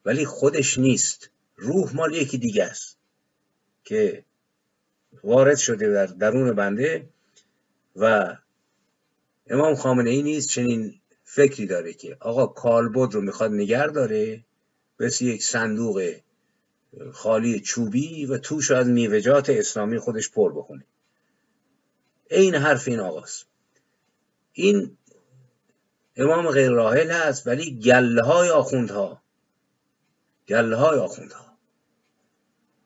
ولی خودش نیست. روح مال یکی دیگه است که وارد شده در درون بنده و امام خامنه ای نیست چنین فکری داره که آقا کالبد رو می‌خواد نگر داره؟ مثل یک صندوق خالی چوبی و توش از میوجات اسلامی خودش پر بکنه این حرف این آقاست. این امام غیر راحل هست ولی گله های آخوندها گله های آخوندها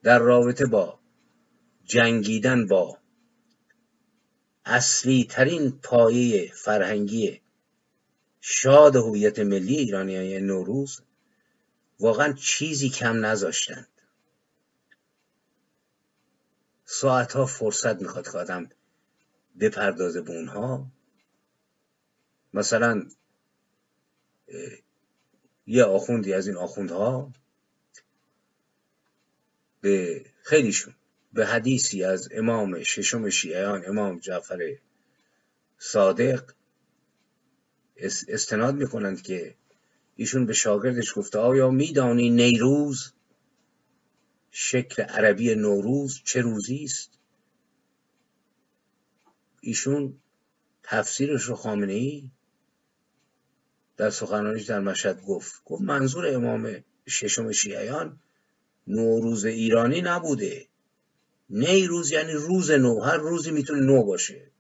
در رابطه با جنگیدن با اصلی ترین پایه فرهنگی شاد هویت ملی ایرانی نوروز واقعا چیزی کم نذاشتند. ساعتها فرصت می‌خواد که آدم بپردازه به اونها. مثلا یه آخوندی از این آخوندها به خیلیشون به حدیثی از امام ششم شیعیان امام جعفر صادق استناد می‌کنند که ایشون به شاگردش گفته آیا میدانی نیروز شکل عربی نوروز چه روزی است؟ ایشون تفسیرش رو خامنه ای در سخنانیش در مشهد گفت. گفت منظور امام ششم شیعیان نوروز ایرانی نبوده. نیروز یعنی روز نو هر روزی می‌تونه نو باشه.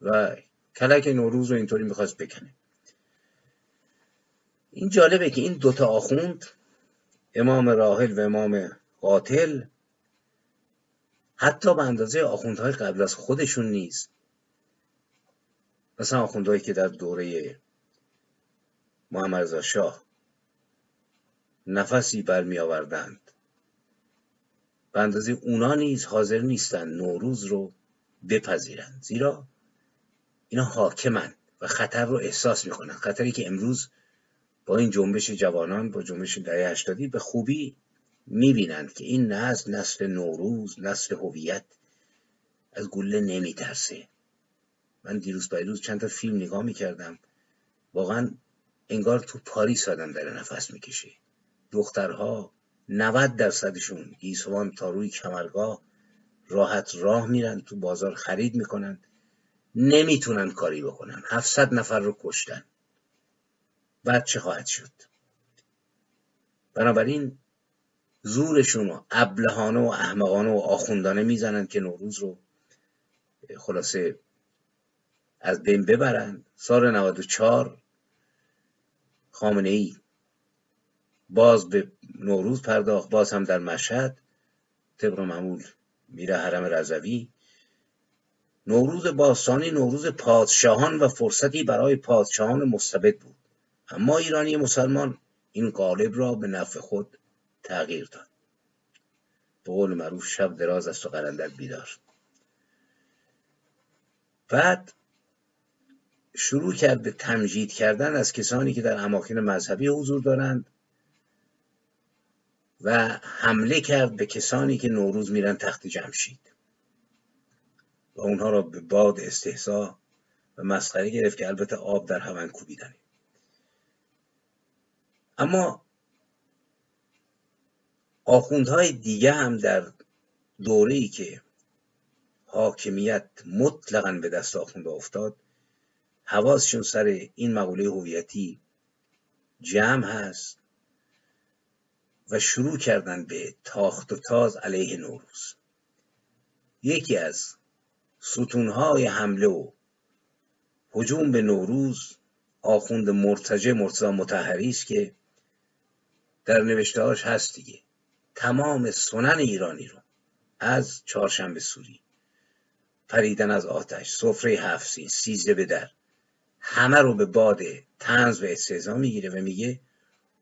و کلک نوروز رو اینطوری می‌خواست بکنه. این جالبه که این دوتا آخوند امام راحل و امام قاتل حتی به اندازه آخوندهای قبل از خودشون نیست. مثلا آخوندهایی که در دوره محمد رضا شاه نفسی برمی آوردند به اندازه اونا نیز حاضر نیستند نوروز رو بپذیرند زیرا اینا حاکمند و خطر رو احساس می‌کنن. خطری که امروز با این جنبش جوانان با جنبش دهه هشتادی به خوبی می‌بینند که این نسل نسل نوروز نسل هویت از گله نمیترسه. من دیروز بیروز چند تا فیلم نگاه می‌کردم. واقعا انگار تو پاریس آدم داره نفس می‌کشه. دخترها 90 درصدشون گیسوان تا روی کمرگاه راحت راه میرن تو بازار خرید می‌کنن. نمی‌تونن کاری بکنن. 700 نفر رو کشتن. بعد چه خواهد شد؟ بنابراین زورشون رو ابلهانه و احمقانه و آخوندانه می‌زنن که نوروز رو خلاصه از بین ببرن. سال 94 خامنه ای باز به نوروز پرداخت باز هم در مشهد. طبق معمول میره حرم رضوی. نوروز باستانی نوروز پادشاهان و فرصتی برای پادشاهان مستبد بود. اما ایرانی مسلمان این قالب را به نفع خود تغییر داد. به قول معروف شب دراز است و قلندر بیدار. بعد شروع کرد به تمجید کردن از کسانی که در اماکن مذهبی حضور دارند. و حمله کرد به کسانی که نوروز میرن تخت جمشید. و اونها را به باد استحصا و مسخره گرفت که البته آب در هون کوبیدنه اما آخوندهای دیگه هم در دوره ای که حاکمیت مطلقا به دست آخونده افتاد حواسشون سر این مقوله هویتی جمع هست و شروع کردن به تاخت و تاز علیه نوروز. یکی از ستونهای حمله و هجوم به نوروز آخوند مرتجه مرتضا متحری است که در نوشتهاش هست دیگه. تمام سنن ایرانی رو از چهارشنبه سوری پریدن از آتش سفره هفت سیزده به در همه رو به باد تنز و استهزا می‌گیره و میگه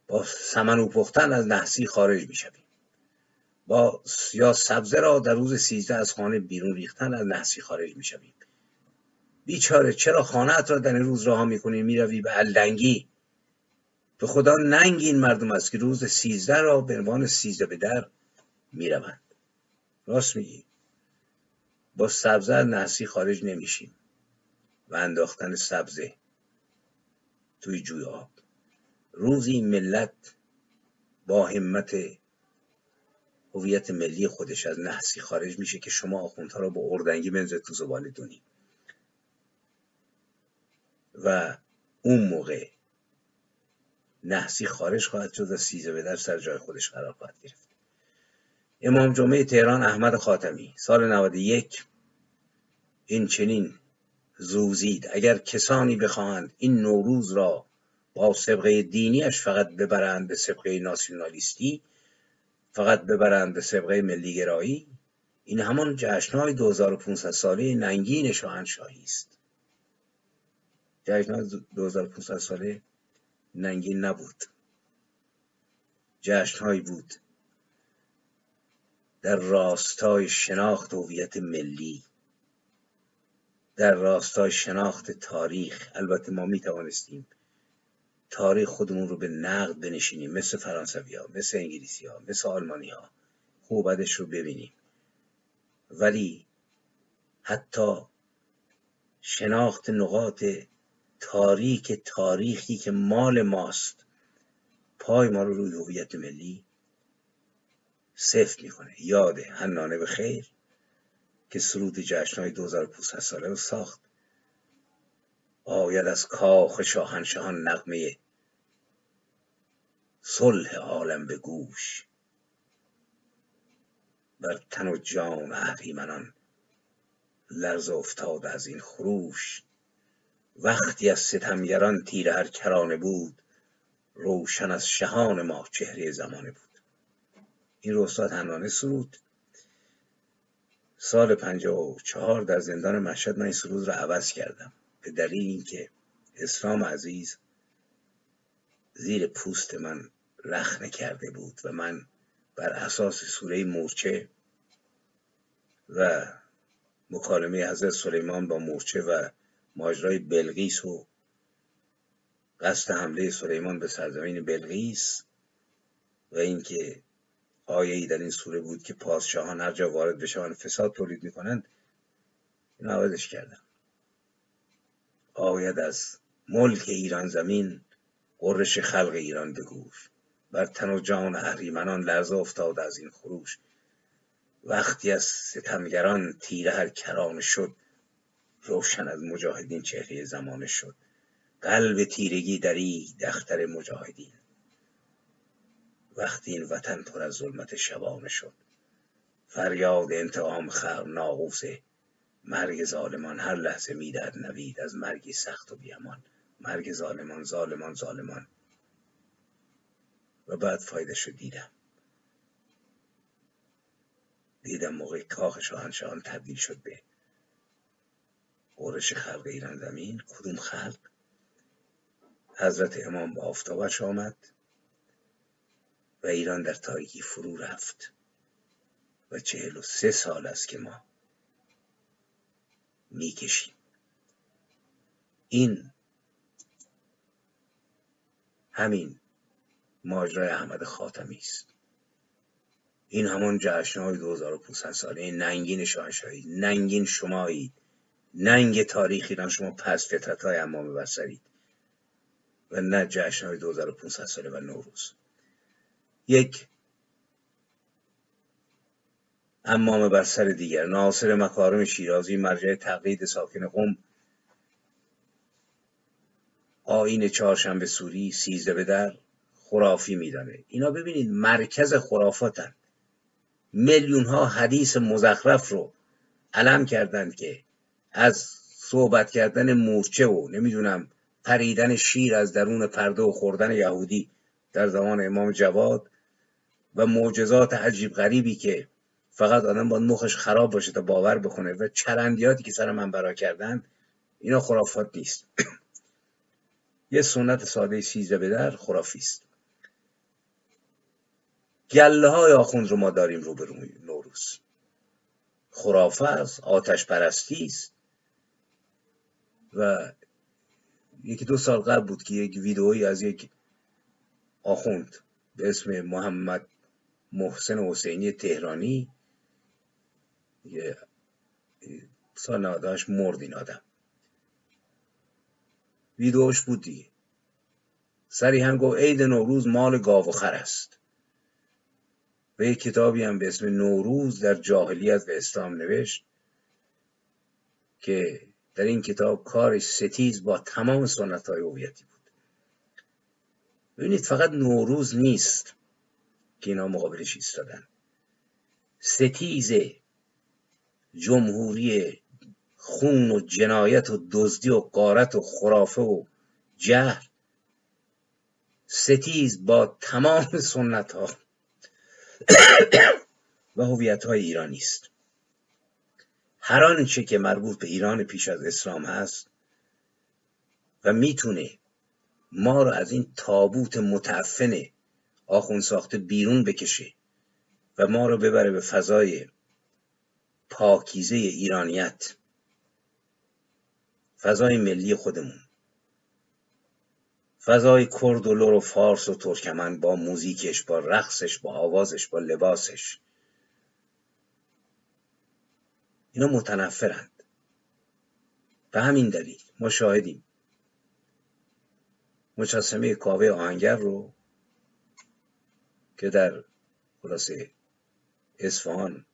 با سمنو پختن از نحسی خارج می‌شویم. با یا سبزه را در روز سیزده از خانه بیرون ریختن از نحسی خارج می‌شویم. بیچاره چرا خانه را در این روز راه می‌کنی؟ می‌روی به الدنگی. به خدا ننگ این مردم است که روز سیزده را به عنوان سیزده به در می‌روند. راست میگی. با سبزه از نحسی خارج نمیشیم. و انداختن سبزه توی جوی آب روزی ملت با همت هویت ملی خودش از نحسی خارج میشه که شما آخوندها را با اردنگی بنزه تو زبال دونی. و اون موقع نحسی خارج خواهد شد و سیزه به در سر جای خودش قرار خواهد گرفت. امام جمعه تهران احمد خاتمی سال 91 این چنین زوزید اگر کسانی بخواهند این نوروز را با سبقه دینیش فقط ببرند به سبقه ناسیونالیستی فقط ببرند به سبقه ملیگرایی. این همان جشنهای 2500 ساله ننگین شاهنشاهی است. جشنهای 2500 ساله ننگین نبود. جشنهایی بود در راستای شناخت هویت ملی در راستای شناخت تاریخ. البته ما می توانستیم تاریخ خودمون رو به نقد بنشینیم. مثل فرانسوی ها مثل انگلیسی ها مثل آلمانی ها خوبدش رو ببینیم. ولی حتی شناخت نقاط تاریک تاریخی که مال ماست پای ما رو روی هویت ملی سفت می‌کنه. یاد هنانه به خیر که سرود جشنهای 2500 ساله رو ساخت. آید از کاخ شاهنشاهان نغمه صلح عالم به گوش. بر تن و جان اهریمنان لرز افتاد از این خروش. وقتی از ستمگران تیر هر کرانه بود روشن از شهان ما چهره زمانه بود. این رو استاد هنانه سرود. سال چهار در زندان مشهد من این سرود رو عوض کردم. به دلیل اینکه اسلام عزیز زیر پوست من رخنه کرده بود و من بر اساس سوره مورچه و مکالمه حضرت سلیمان با مورچه و ماجرای بلغیس و قصد حمله سلیمان به سرزمین بلغیس و اینکه آیه ای در این سوره بود که پادشاهان هر جا وارد بشوند فساد تولید می‌کنند این عوضش کردم. آید از ملک ایران زمین قرش خلق ایران بگوش. بر تن و جان اهریمنان لرزه افتاد از این خروش. وقتی از ستمگران تیره هر کرانه شد روشن از مجاهدین چهره زمانه شد. قلب تیرگی دری دختر مجاهدین. وقتی این وطن پر از ظلمت شبانه شد. فریاد انتقام خلق ناقوس مرگ ظالمان هر لحظه می‌دهد نوید از مرگی سخت و بیامان. مرگ ظالمان ظالمان ظالمان. و بعد فایده شد دیدم. دیدم موقع کاخ شاهنشاهان تبدیل شد به قرش خلق ایران زمین. کدوم خلق؟ حضرت امام به آفتابش آمد و ایران در تاریکی فرو رفت. و چهل و سه سال است که ما می‌کشیم. این همین ماجرای احمد خاتمی است. این همون جشن های 2500 ساله ننگین شاهنشاهی ننگین شمایید ننگ تاریخ ایران شما پس فطرت های امام بسرید و نه جشن های 2500 ساله و نوروز. یک امام بر سر دیگر. ناصر مکارم شیرازی مرجع تقلید ساکن قم. آین چهارشنبه سوری سیزده به در خرافی میدانه. اینا ببینید مرکز خرافاتن. میلیون ها حدیث مزخرف رو علم کردند که از صحبت کردن مورچه و نمی‌دونم پریدن شیر از درون پرده و خوردن یهودی در زمان امام جواد و معجزات عجیب غریبی که فقط آدم با مخش خراب باشه تا باور بخونه و چرندیاتی که سر من برا کردن اینا خرافات نیست. یه سنت ساده سیزده به در خرافی است. گله های آخوند رو ما داریم رو به نوروز. خرافه است آتش پرستی است. و یکی دو سال قبل بود که یک ویدئویی از یک آخوند به اسم محمد محسن حسینی تهرانی یه سال 98 مرد این آدم. ویدئوش بود دیگه سری گفت عید نوروز مال گاو و خر است. و یک کتابی هم به اسم نوروز در جاهلیت و اسلام نوشت که در این کتاب کارش ستیز با تمام سنت های هویتی بود. ببینید فقط نوروز نیست که اینا مقابلش ایستادن. ستیز جمهوری خون و جنایت و دزدی و قارت و خرافه و جهل ستیز با تمام سنت ها و هویت های ایرانی است. هر آنچه که مربوط به ایران پیش از اسلام هست و می‌تونه ما رو از این تابوت متعفن آخون ساخته بیرون بکشه و ما رو ببره به فضای پاکیزه ایرانیت. فضای ملی خودمون. فضای کرد و لور و فارس و ترکمن با موزیکش با رقصش با آوازش با لباسش. اینا متنفرند. به همین دلیل ما شاهدیم. مجسمه کاوه آهنگر رو که در خلاصه اصفهان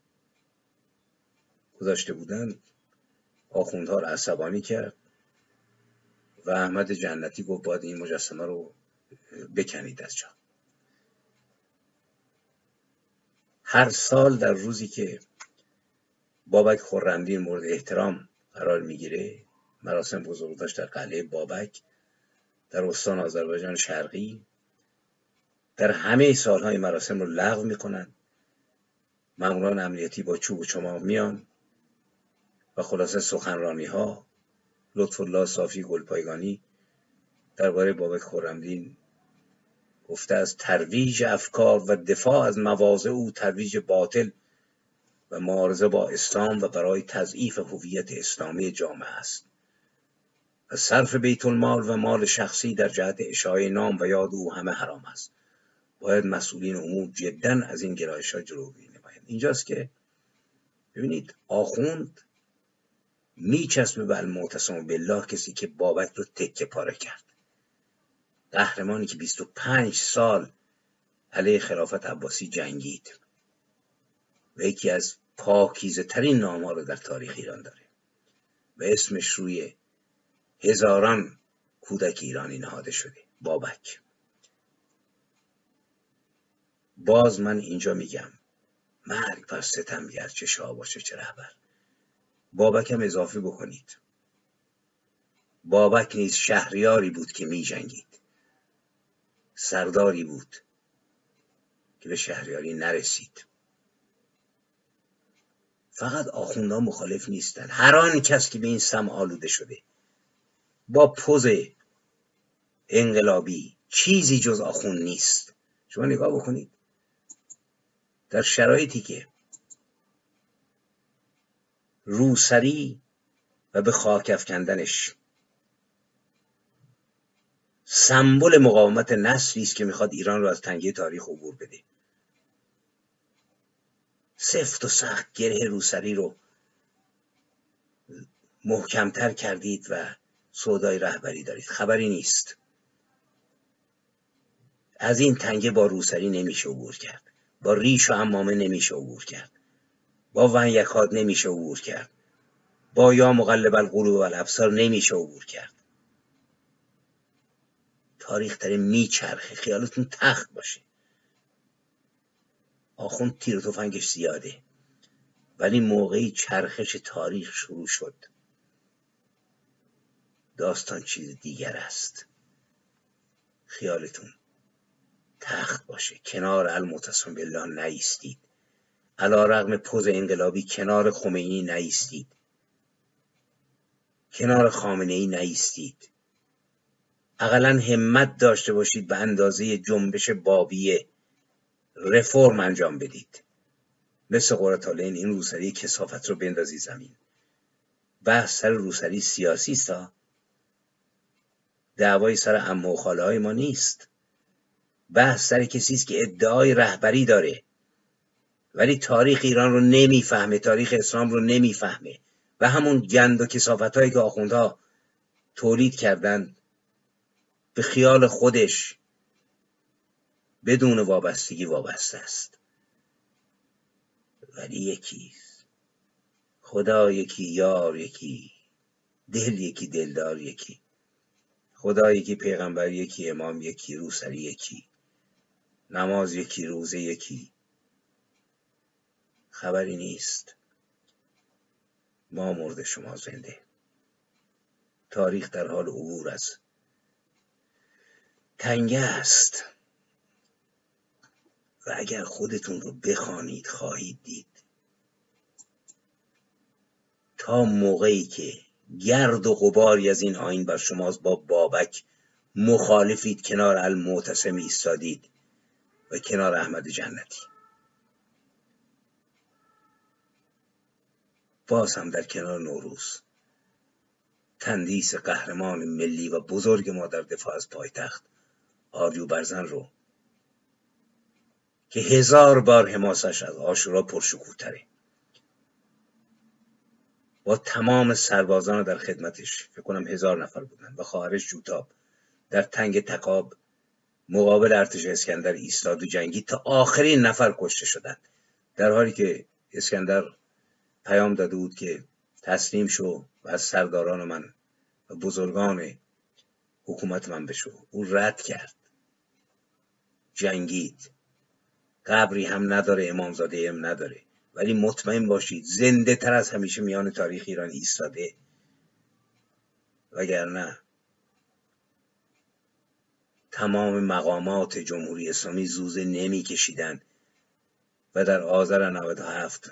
گذاشته بودند آخوندها رو عصبانی کرد و احمد جنتی گفت باید این مجسمه رو بکنید از جا. هر سال در روزی که بابک خورندین مورد احترام قرار می‌گیره مراسم بزرگداشت در قلعه بابک در استان آذربایجان شرقی در همه سالهای مراسم رو لغو می‌کنن. ماموران امنیتی با چوب و چماق میان. و خلاصه سخنرانی ها لطف الله صافی گلپایگانی درباره بابک خورمدین گفته از ترویج افکار و دفاع از مواضع او ترویج باطل و معارضه با اسلام و برای تضعیف هویت اسلامی جامعه است. و صرف بیت المال و مال شخصی در جهت اشاعه نام و یاد او همه حرام است. باید مسئولین امور جدا از این گرایش ها جلوگیری نمایند. اینجاست که ببینید آخوند میچسبه به المعتصم بالله کسی که بابک رو تکه پاره کرد. قهرمانی که 25 سال علیه خلافت عباسی جنگید و یکی از پاکیزه ترین نام رو در تاریخ ایران داره و اسمش روی هزاران کودک ایرانی نهاده شده بابک. باز من اینجا میگم مرگ بر ستم چه شاه باشه چه رهبر. بابک هم اضافه بکنید. بابک نیز شهریاری بود که می جنگید سرداری بود که به شهریاری نرسید. فقط آخوندها مخالف نیستن. هر آن کس که به این سم آلوده شده. با پوز انقلابی چیزی جز آخوند نیست. شما نگاه بکنید. در شرایطی که روسری و به خاک افکندنش. سمبل مقاومت نسلی است که می‌خواد ایران رو از تنگه تاریخ عبور بده. سفت و سخت گره روسری رو محکمتر کردید و سودای رهبری دارید. خبری نیست. از این تنگه با روسری نمیشه عبور کرد. با ریش و امامه نمیشه عبور کرد. با ون یکاد نمیشه عبور کرد. با یا مقلب القلوب و الابصار نمیشه عبور کرد. تاریخ داره میچرخه. خیالتون تخت باشه. آخوند تیر و تفنگش زیاده. ولی موقعی چرخش تاریخ شروع شد. داستان چیز دیگر است. خیالتون تخت باشه. کنار المتصم بالله نیستید. علا رغم پوز انقلابی کنار خمینی نیستید. کنار خامنه ای نیستید. اقلا همت داشته باشید به اندازه جنبش بابیه رفرم انجام بدید. مثل قرطالین این روسری کسافت رو بندازی زمین. بحث سر روسری سیاسی است. دعوای سر امه و خاله های ما نیست. بحث سر کسی است که ادعای رهبری داره. ولی تاریخ ایران رو نمی‌فهمه تاریخ اسلام رو نمی‌فهمه. و همون گند و کسافت هایی که آخوندها تولید کردن به خیال خودش بدون وابستگی وابسته است. ولی یکیست خدا یکی یار یکی دل یکی دلدار یکی. خدا یکی پیغمبر یکی امام یکی روسری یکی. نماز یکی روزه یکی. خبری نیست. ما مرد شما زنده. تاریخ در حال عبور از تنگه است. و اگر خودتون رو بخوانید خواهید دید. تا موقعی که گرد و غباری از این آین بر شماست با بابک مخالفید کنار المعتصم ایستادید و کنار احمد جنتی. باز هم در کنار نوروز. تندیس قهرمان ملی و بزرگ ما در دفاع از پایتخت. آریو برزن رو. که هزار بار حماسش از آشورا پرشکوهتره. با تمام سربازان در خدمتش فکر کنم هزار نفر بودن و خواهرش جوتاب. در تنگ تقاب مقابل ارتش اسکندر ایستاد و جنگی تا آخرین نفر کشته شدند. در حالی که اسکندر پیام داده بود که تسلیم شو و از سرداران من و بزرگان حکومت من بشو. او رد کرد. جنگید. قبری هم نداره امامزاده هم نداره. ولی مطمئن باشید زنده تر از همیشه میان تاریخ ایران ایستاده. وگرنه تمام مقامات جمهوری اسلامی زوزه نمی کشیدن و در آذر 97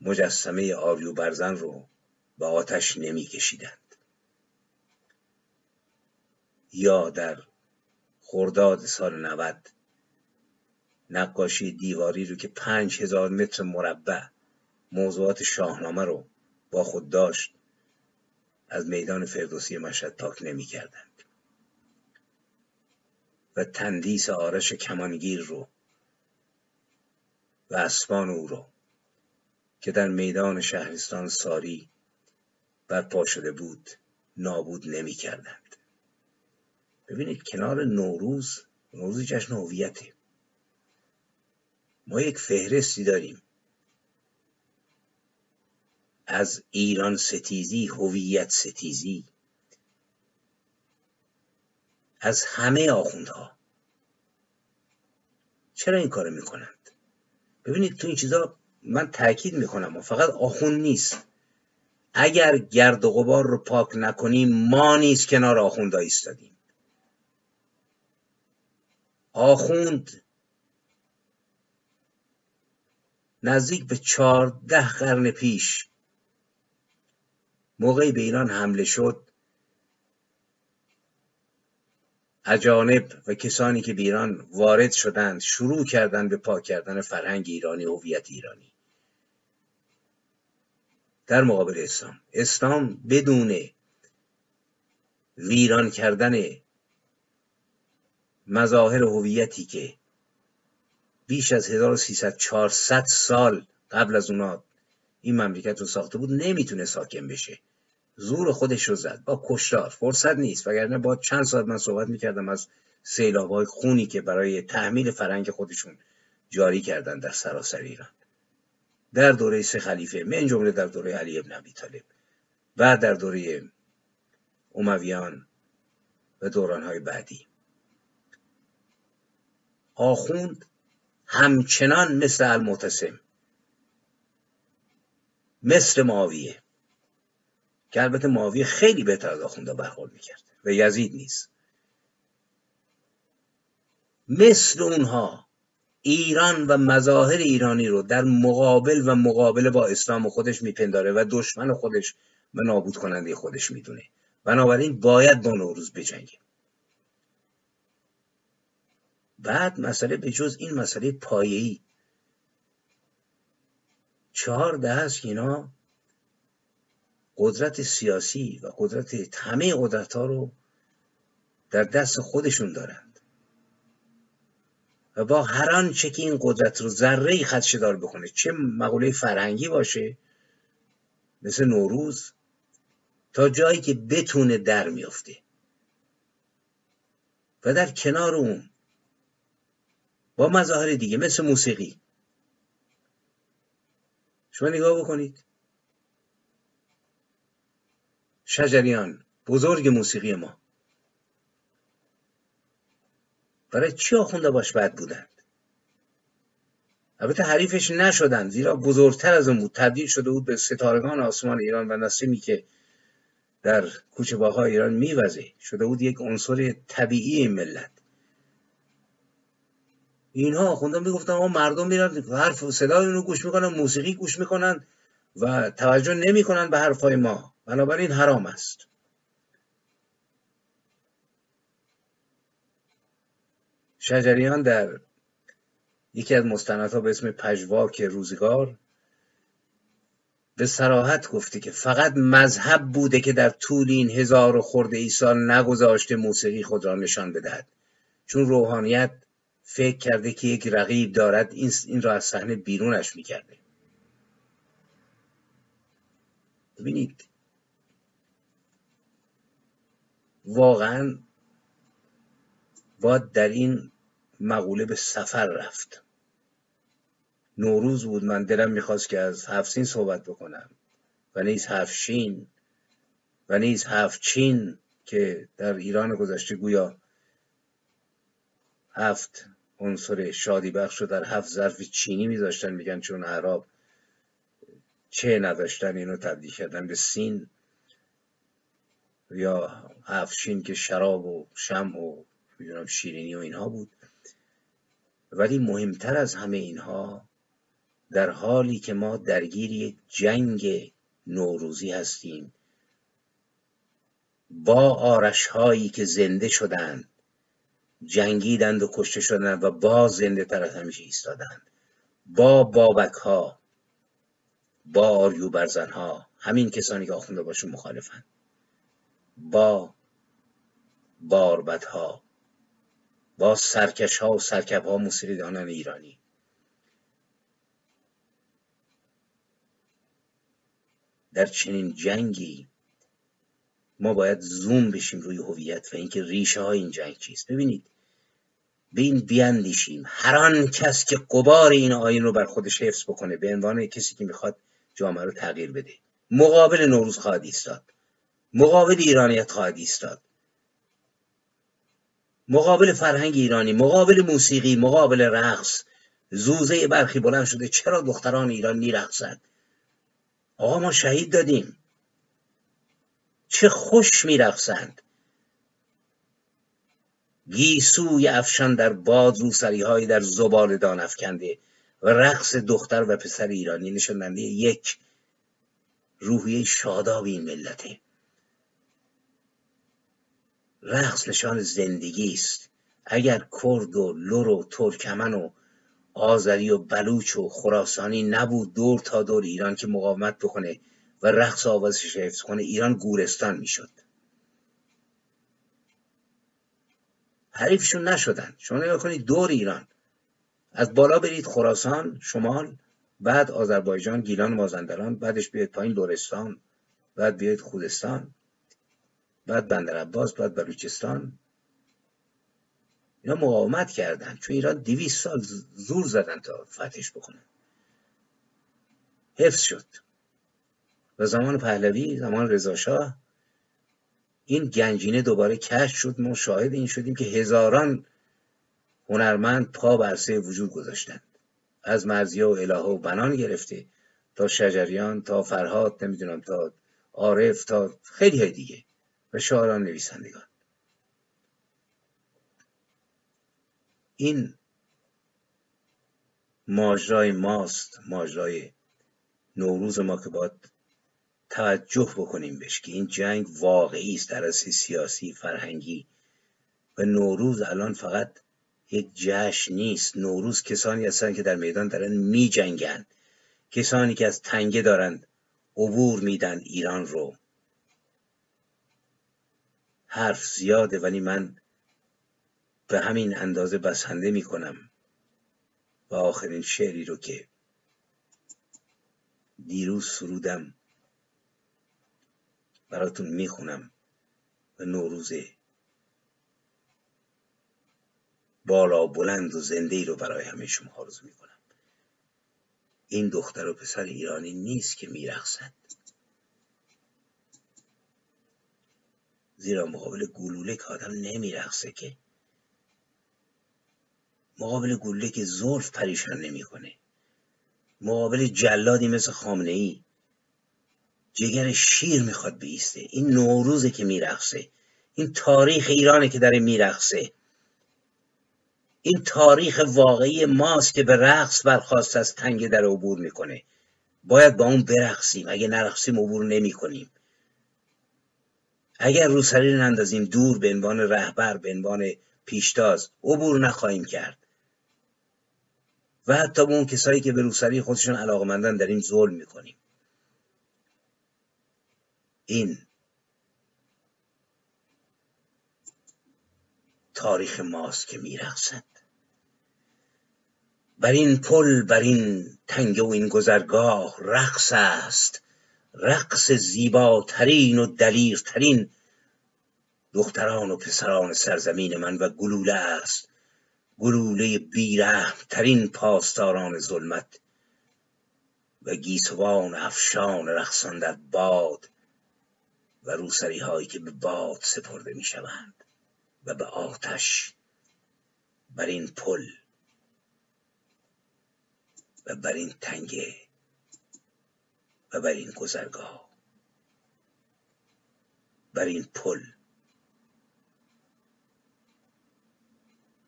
مجسمه آریو برزن رو به آتش نمی کشیدند. یا در خرداد سال 90 نقاشی دیواری رو که پنج هزار متر مربع موضوعات شاهنامه رو با خود داشت از میدان فردوسی مشهد پاک نمی کردند. و تندیس آرش کمانگیر رو و اسبان او رو که در میدان شهرستان ساری برپا شده بود نابود نمی کردند. ببینید کنار نوروز نوروز جشن هویته. ما یک فهرستی داریم. از ایران ستیزی هویت ستیزی. از همه آخوندها. چرا این کارو می‌کنند؟ ببینید تو این چیزا من تاکید می‌کنم و فقط آخوند نیست. اگر گرد و غبار رو پاک نکنیم ما نیست کنار آخوند ایستادیم. آخوند نزدیک به چهارده قرن پیش موقعی به ایران حمله شد. اجانب و کسانی که به ایران وارد شدند شروع کردند به پاک کردن فرهنگ ایرانی هویت ایرانی. در مقابل اسلام اسلام بدون ویران کردن مظاهر هویتی که بیش از 1300 400 سال قبل از اونا این مملکت رو ساخته بود نمی‌تونه ساکن بشه. زور خودش رو زد. با کشتار. فرصت نیست. وگرنه با چند ساعت من صحبت می‌کردم از سیلاب های خونی که برای تحمیل فرنگ خودشون جاری کردن در سراسر ایران. در دوره سه خلیفه من جمله در دوره علی ابن ابی طالب بعد در دوره امویان و دورانهای بعدی. آخوند همچنان مثل المعتصم مثل معاویه که البته معاویه خیلی بهتر از آخونده برخورد می‌کرد و یزید نیست. مثل اونها ایران و مظاهر ایرانی رو در مقابل و مقابله با اسلام خودش میپنداره و دشمن خودش و نابود کننده خودش می‌دونه. بنابراین باید با نوروز بجنگیم. بعد مسئله به جز این مسئله پایه‌ای. چهار ده که اینا قدرت سیاسی و قدرت همه قدرت ها رو در دست خودشون دارند. و با هر آنچه که این قدرت رو ذره خدشدار بکنه چه مقوله فرهنگی باشه مثل نوروز تا جایی که بتونه در میافته. و در کنار اون با مظاهر دیگه مثل موسیقی. شما نگاه بکنید. شجریان بزرگ موسیقی ما. برای چی آخونده باش بد بودند؟ البته حریفش نشدن زیرا بزرگتر از اون بود. تبدیل شده بود به ستارگان آسمان ایران و نسیمی که در کوچه باهای ایران میوزه. شده بود یک عنصر طبیعی ملت. اینها خوندم می‌گفتن ما مردم میرن حرف صدای رو گوش می‌کنن موسیقی گوش می‌کنن و توجه نمی‌کنن به حرفهای ما. بنابراین حرام است. شجریان در یکی از مستندها به اسم پژواک روزگار به سراحت گفته که فقط مذهب بوده که در طول این هزار و خورده ای سال نگذاشته موسیقی خود را نشان بدهد. چون روحانیت فکر کرده که یک رقیب دارد این, این را از صحنه بیرونش می‌کرده. ببینید واقعا باید در این مقوله به سفر رفت. نوروز بود من دلم می‌خواست که از هفسین صحبت بکنم. و نیز هفشین و نیز هفچین که در ایران گذشته گویا هفت عنصر شادی بخش رو در هفت ظرف چینی میذاشتن. میگن چون عرب چه نداشتن اینو تبدیل کردن به سین. یا هفشین که شراب و شم و می‌دونم شیرینی و اینها بود. ولی مهمتر از همه اینها در حالی که ما درگیر یک جنگ نوروزی هستیم با آرش هایی که زنده شدند جنگیدند و کشته شدند و با زنده تر از همیشه ایستادند. با بابک ها با آریو برزن ها همین کسانی که آخونده باشون مخالفند با باربت ها با سرکش ها و سرکب ها موسیقیدانان ایرانی. در چنین جنگی ما باید زوم بشیم روی هویت و اینکه ریشه های این جنگ چیست. ببینید به این بیاندیشیم. هر آن کس که قبار این آین رو بر خودش حفظ بکنه به عنوان کسی که می‌خواد جامعه رو تغییر بده. مقابل نوروز خواهد ایستاد. مقابل ایرانیت خواهد ایستاد. مقابل فرهنگ ایرانی مقابل موسیقی مقابل رقص. زوزه برخی بلند شده چرا دختران ایران میرقصند آقا ما شهید دادیم. چه خوش میرقصند. گیسوی افشان در باد روسری در زبال دان افکنده. و رقص دختر و پسر ایرانی نشاننده یک روحیه شاداب این ملته. رقص نشان زندگی است اگر کرد و لور و ترکمن و آذری و بلوچ و خراسانی نبود دور تا دور ایران که مقاومت بکنه و رقص آوازش حفظ کنه ایران گورستان می‌شد. حریفشون نشدن. شما نگاه کنید دور ایران. از بالا برید خراسان شمال بعد آذربایجان گیلان مازندران بعدش بیاید پایین لورستان بعد بیاید خودستان. بعد بندر عباس بعد بلوچستان اینا مقاومت کردن. چون ایران دویست سال زور زدن تا فتحش بکنن. حفظ شد. و زمان پهلوی زمان رضاشاه این گنجینه دوباره کشف شد. ما شاهد این شدیم که هزاران هنرمند پا بر وجود گذاشتند از مرزیه و الهه و بنان گرفته تا شجریان تا فرهاد نمی‌دونم تا عارف تا خیلی دیگه. و شاعران نویسندگان. این ماجرای ماست ماجرای نوروز ما که باید توجه بکنیم بهش که این جنگ واقعی است در سیاسی فرهنگی. و نوروز الان فقط یک جشن نیست. نوروز کسانی هستند که در میدان دارن می جنگن. کسانی که از تنگه دارند عبور میدن ایران رو. حرف زیاده ولی من به همین اندازه بسنده می کنم و آخرین شعری رو که دیروز سرودم براتون می‌خونم و نوروز بالا بلند و زنده ای رو برای همه شما آرزو می‌کنم. این دختر و پسر ایرانی نیست که میرقصد. زیرا مقابل گلوله که آدم نمیرقصه که. مقابل گلوله که زلف پریشان نمی‌کنه. مقابل جلادی مثل خامنه ای جگر شیر می‌خواد بیسته. این نوروزه که میرقصه. این تاریخ ایرانه که داره میرقصه. این تاریخ واقعی ماست که به رقص برخواست از تنگ در عبور می‌کنه. باید با اون برقصیم. اگه نرقصیم عبور نمی‌کنیم. اگر روسری رو نندازیم دور به عنوان رهبر به عنوان پیشتاز عبور نخواهیم کرد. و حتی به اون کسایی که به روسری خودشون علاقمندن داریم ظلم می‌کنیم. این تاریخ ماست که میرقصد. بر این پل بر این تنگه و این گذرگاه رقص است. رقص زیباترین و دلیرترین دختران و پسران سرزمین من و گلوله است. گلوله بیرحم ترین پاسداران ظلمت و گیسوان افشان رقصان در باد و روسری هایی که به باد سپرده می شوند و به آتش بر این پل و بر این تنگه و بر این گذرگاه بر این پل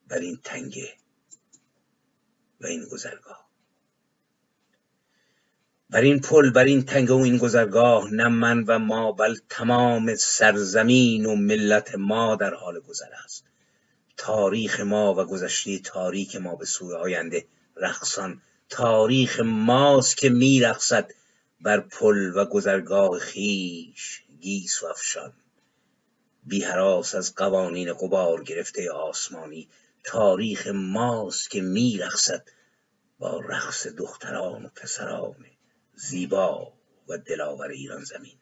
بر این تنگه و این گذرگاه. بر این پل بر این تنگه و این گذرگاه نه من و ما بل تمام سرزمین و ملت ما در حال گذر است. تاریخ ما و گذشته تاریک ما به سوی آینده رقصان. تاریخ ماست که میرقصد بر پل و گذرگاه خیش گیس و افشان. بی از قوانین قبار گرفته آسمانی تاریخ ماست که میرقصد با رقص دختران و پسران زیبا و دلاور ایران زمین.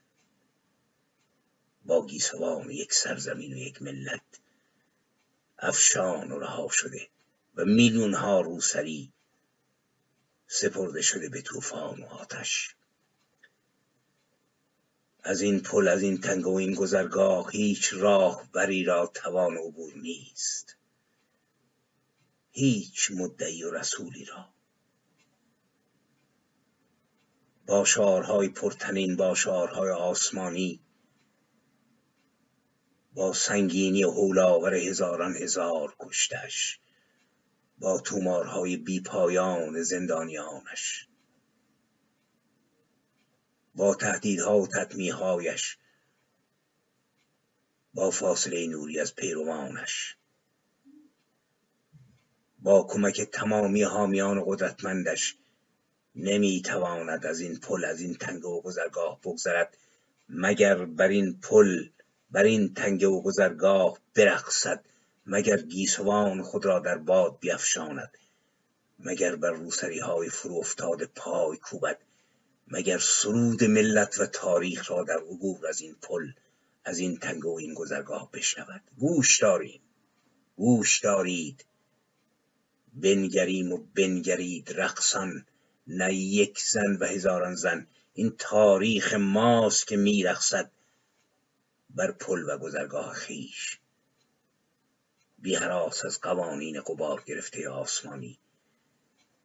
با گیسوان یک سرزمین و یک ملت افشان و رها شده و میلیون ها روسری سپرده شده به طوفان و آتش. از این پل از این تنگ و این گذرگاه هیچ راه بری را توان عبور نیست. هیچ مدعی و رسولی را. با شعارهای پرتنین با شعارهای آسمانی با سنگینی هولاور هزاران هزار کشتش با تومارهای بیپایان زندانیانش. با تهدیدها و تطمیهایش با فاصله نوری از پیروانش با کمک تمامی حامیان قدرتمندش نمی‌تواند از این پل از این تنگه و گذرگاه بگذرد مگر بر این پل بر این تنگه و گذرگاه برقصد مگر گیسوان خود را در باد بیفشاند مگر بر روسری های فرو افتاده پای کوبد. مگر سرود ملت و تاریخ را در عبور از این پل از این تنگه و این گذرگاه بشنود؟ گوش داریم گوش دارید. بنگریم و بنگرید رقصان نه یک زن و هزاران زن. این تاریخ ماست که میرقصد بر پل و گذرگاه خیش. بی از قوانین قبار گرفته آسمانی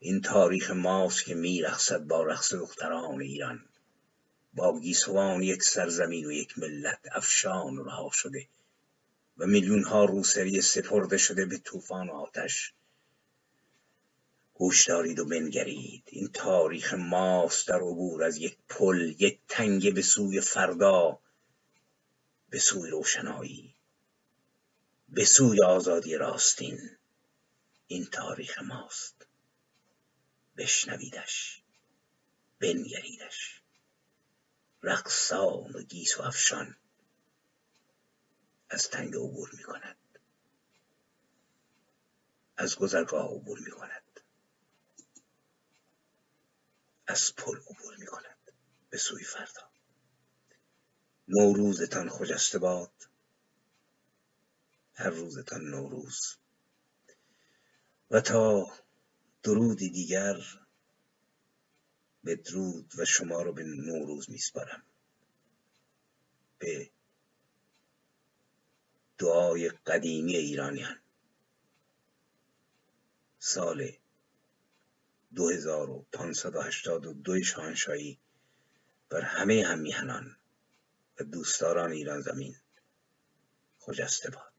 این تاریخ ماست که میرقصد با رقص دختران ایران. با گیسوان یک سرزمین و یک ملت افشان رها شده و میلیون ها روسری سپرده شده به طوفان آتش. گوش دارید و بنگرید. این تاریخ ماست در عبور از یک پل یک تنگه به سوی فردا به سوی روشنایی به سوی آزادی راستین. این تاریخ ماست. بشنویدش بنگریدش. رقصان و گیس و افشان از تنگ عبور می کند از گذرگاه عبور می کند از پل عبور می کند به سوی فردا. نوروزتان خجسته باد. هر روزتان نوروز. و تا درودی دیگر بدرود و شما رو به نوروز میسپارم. به دعای قدیمی ایرانیان. سال 2582 شاهنشاهی بر همه همیهنان و دوستداران ایران زمین خجسته باد.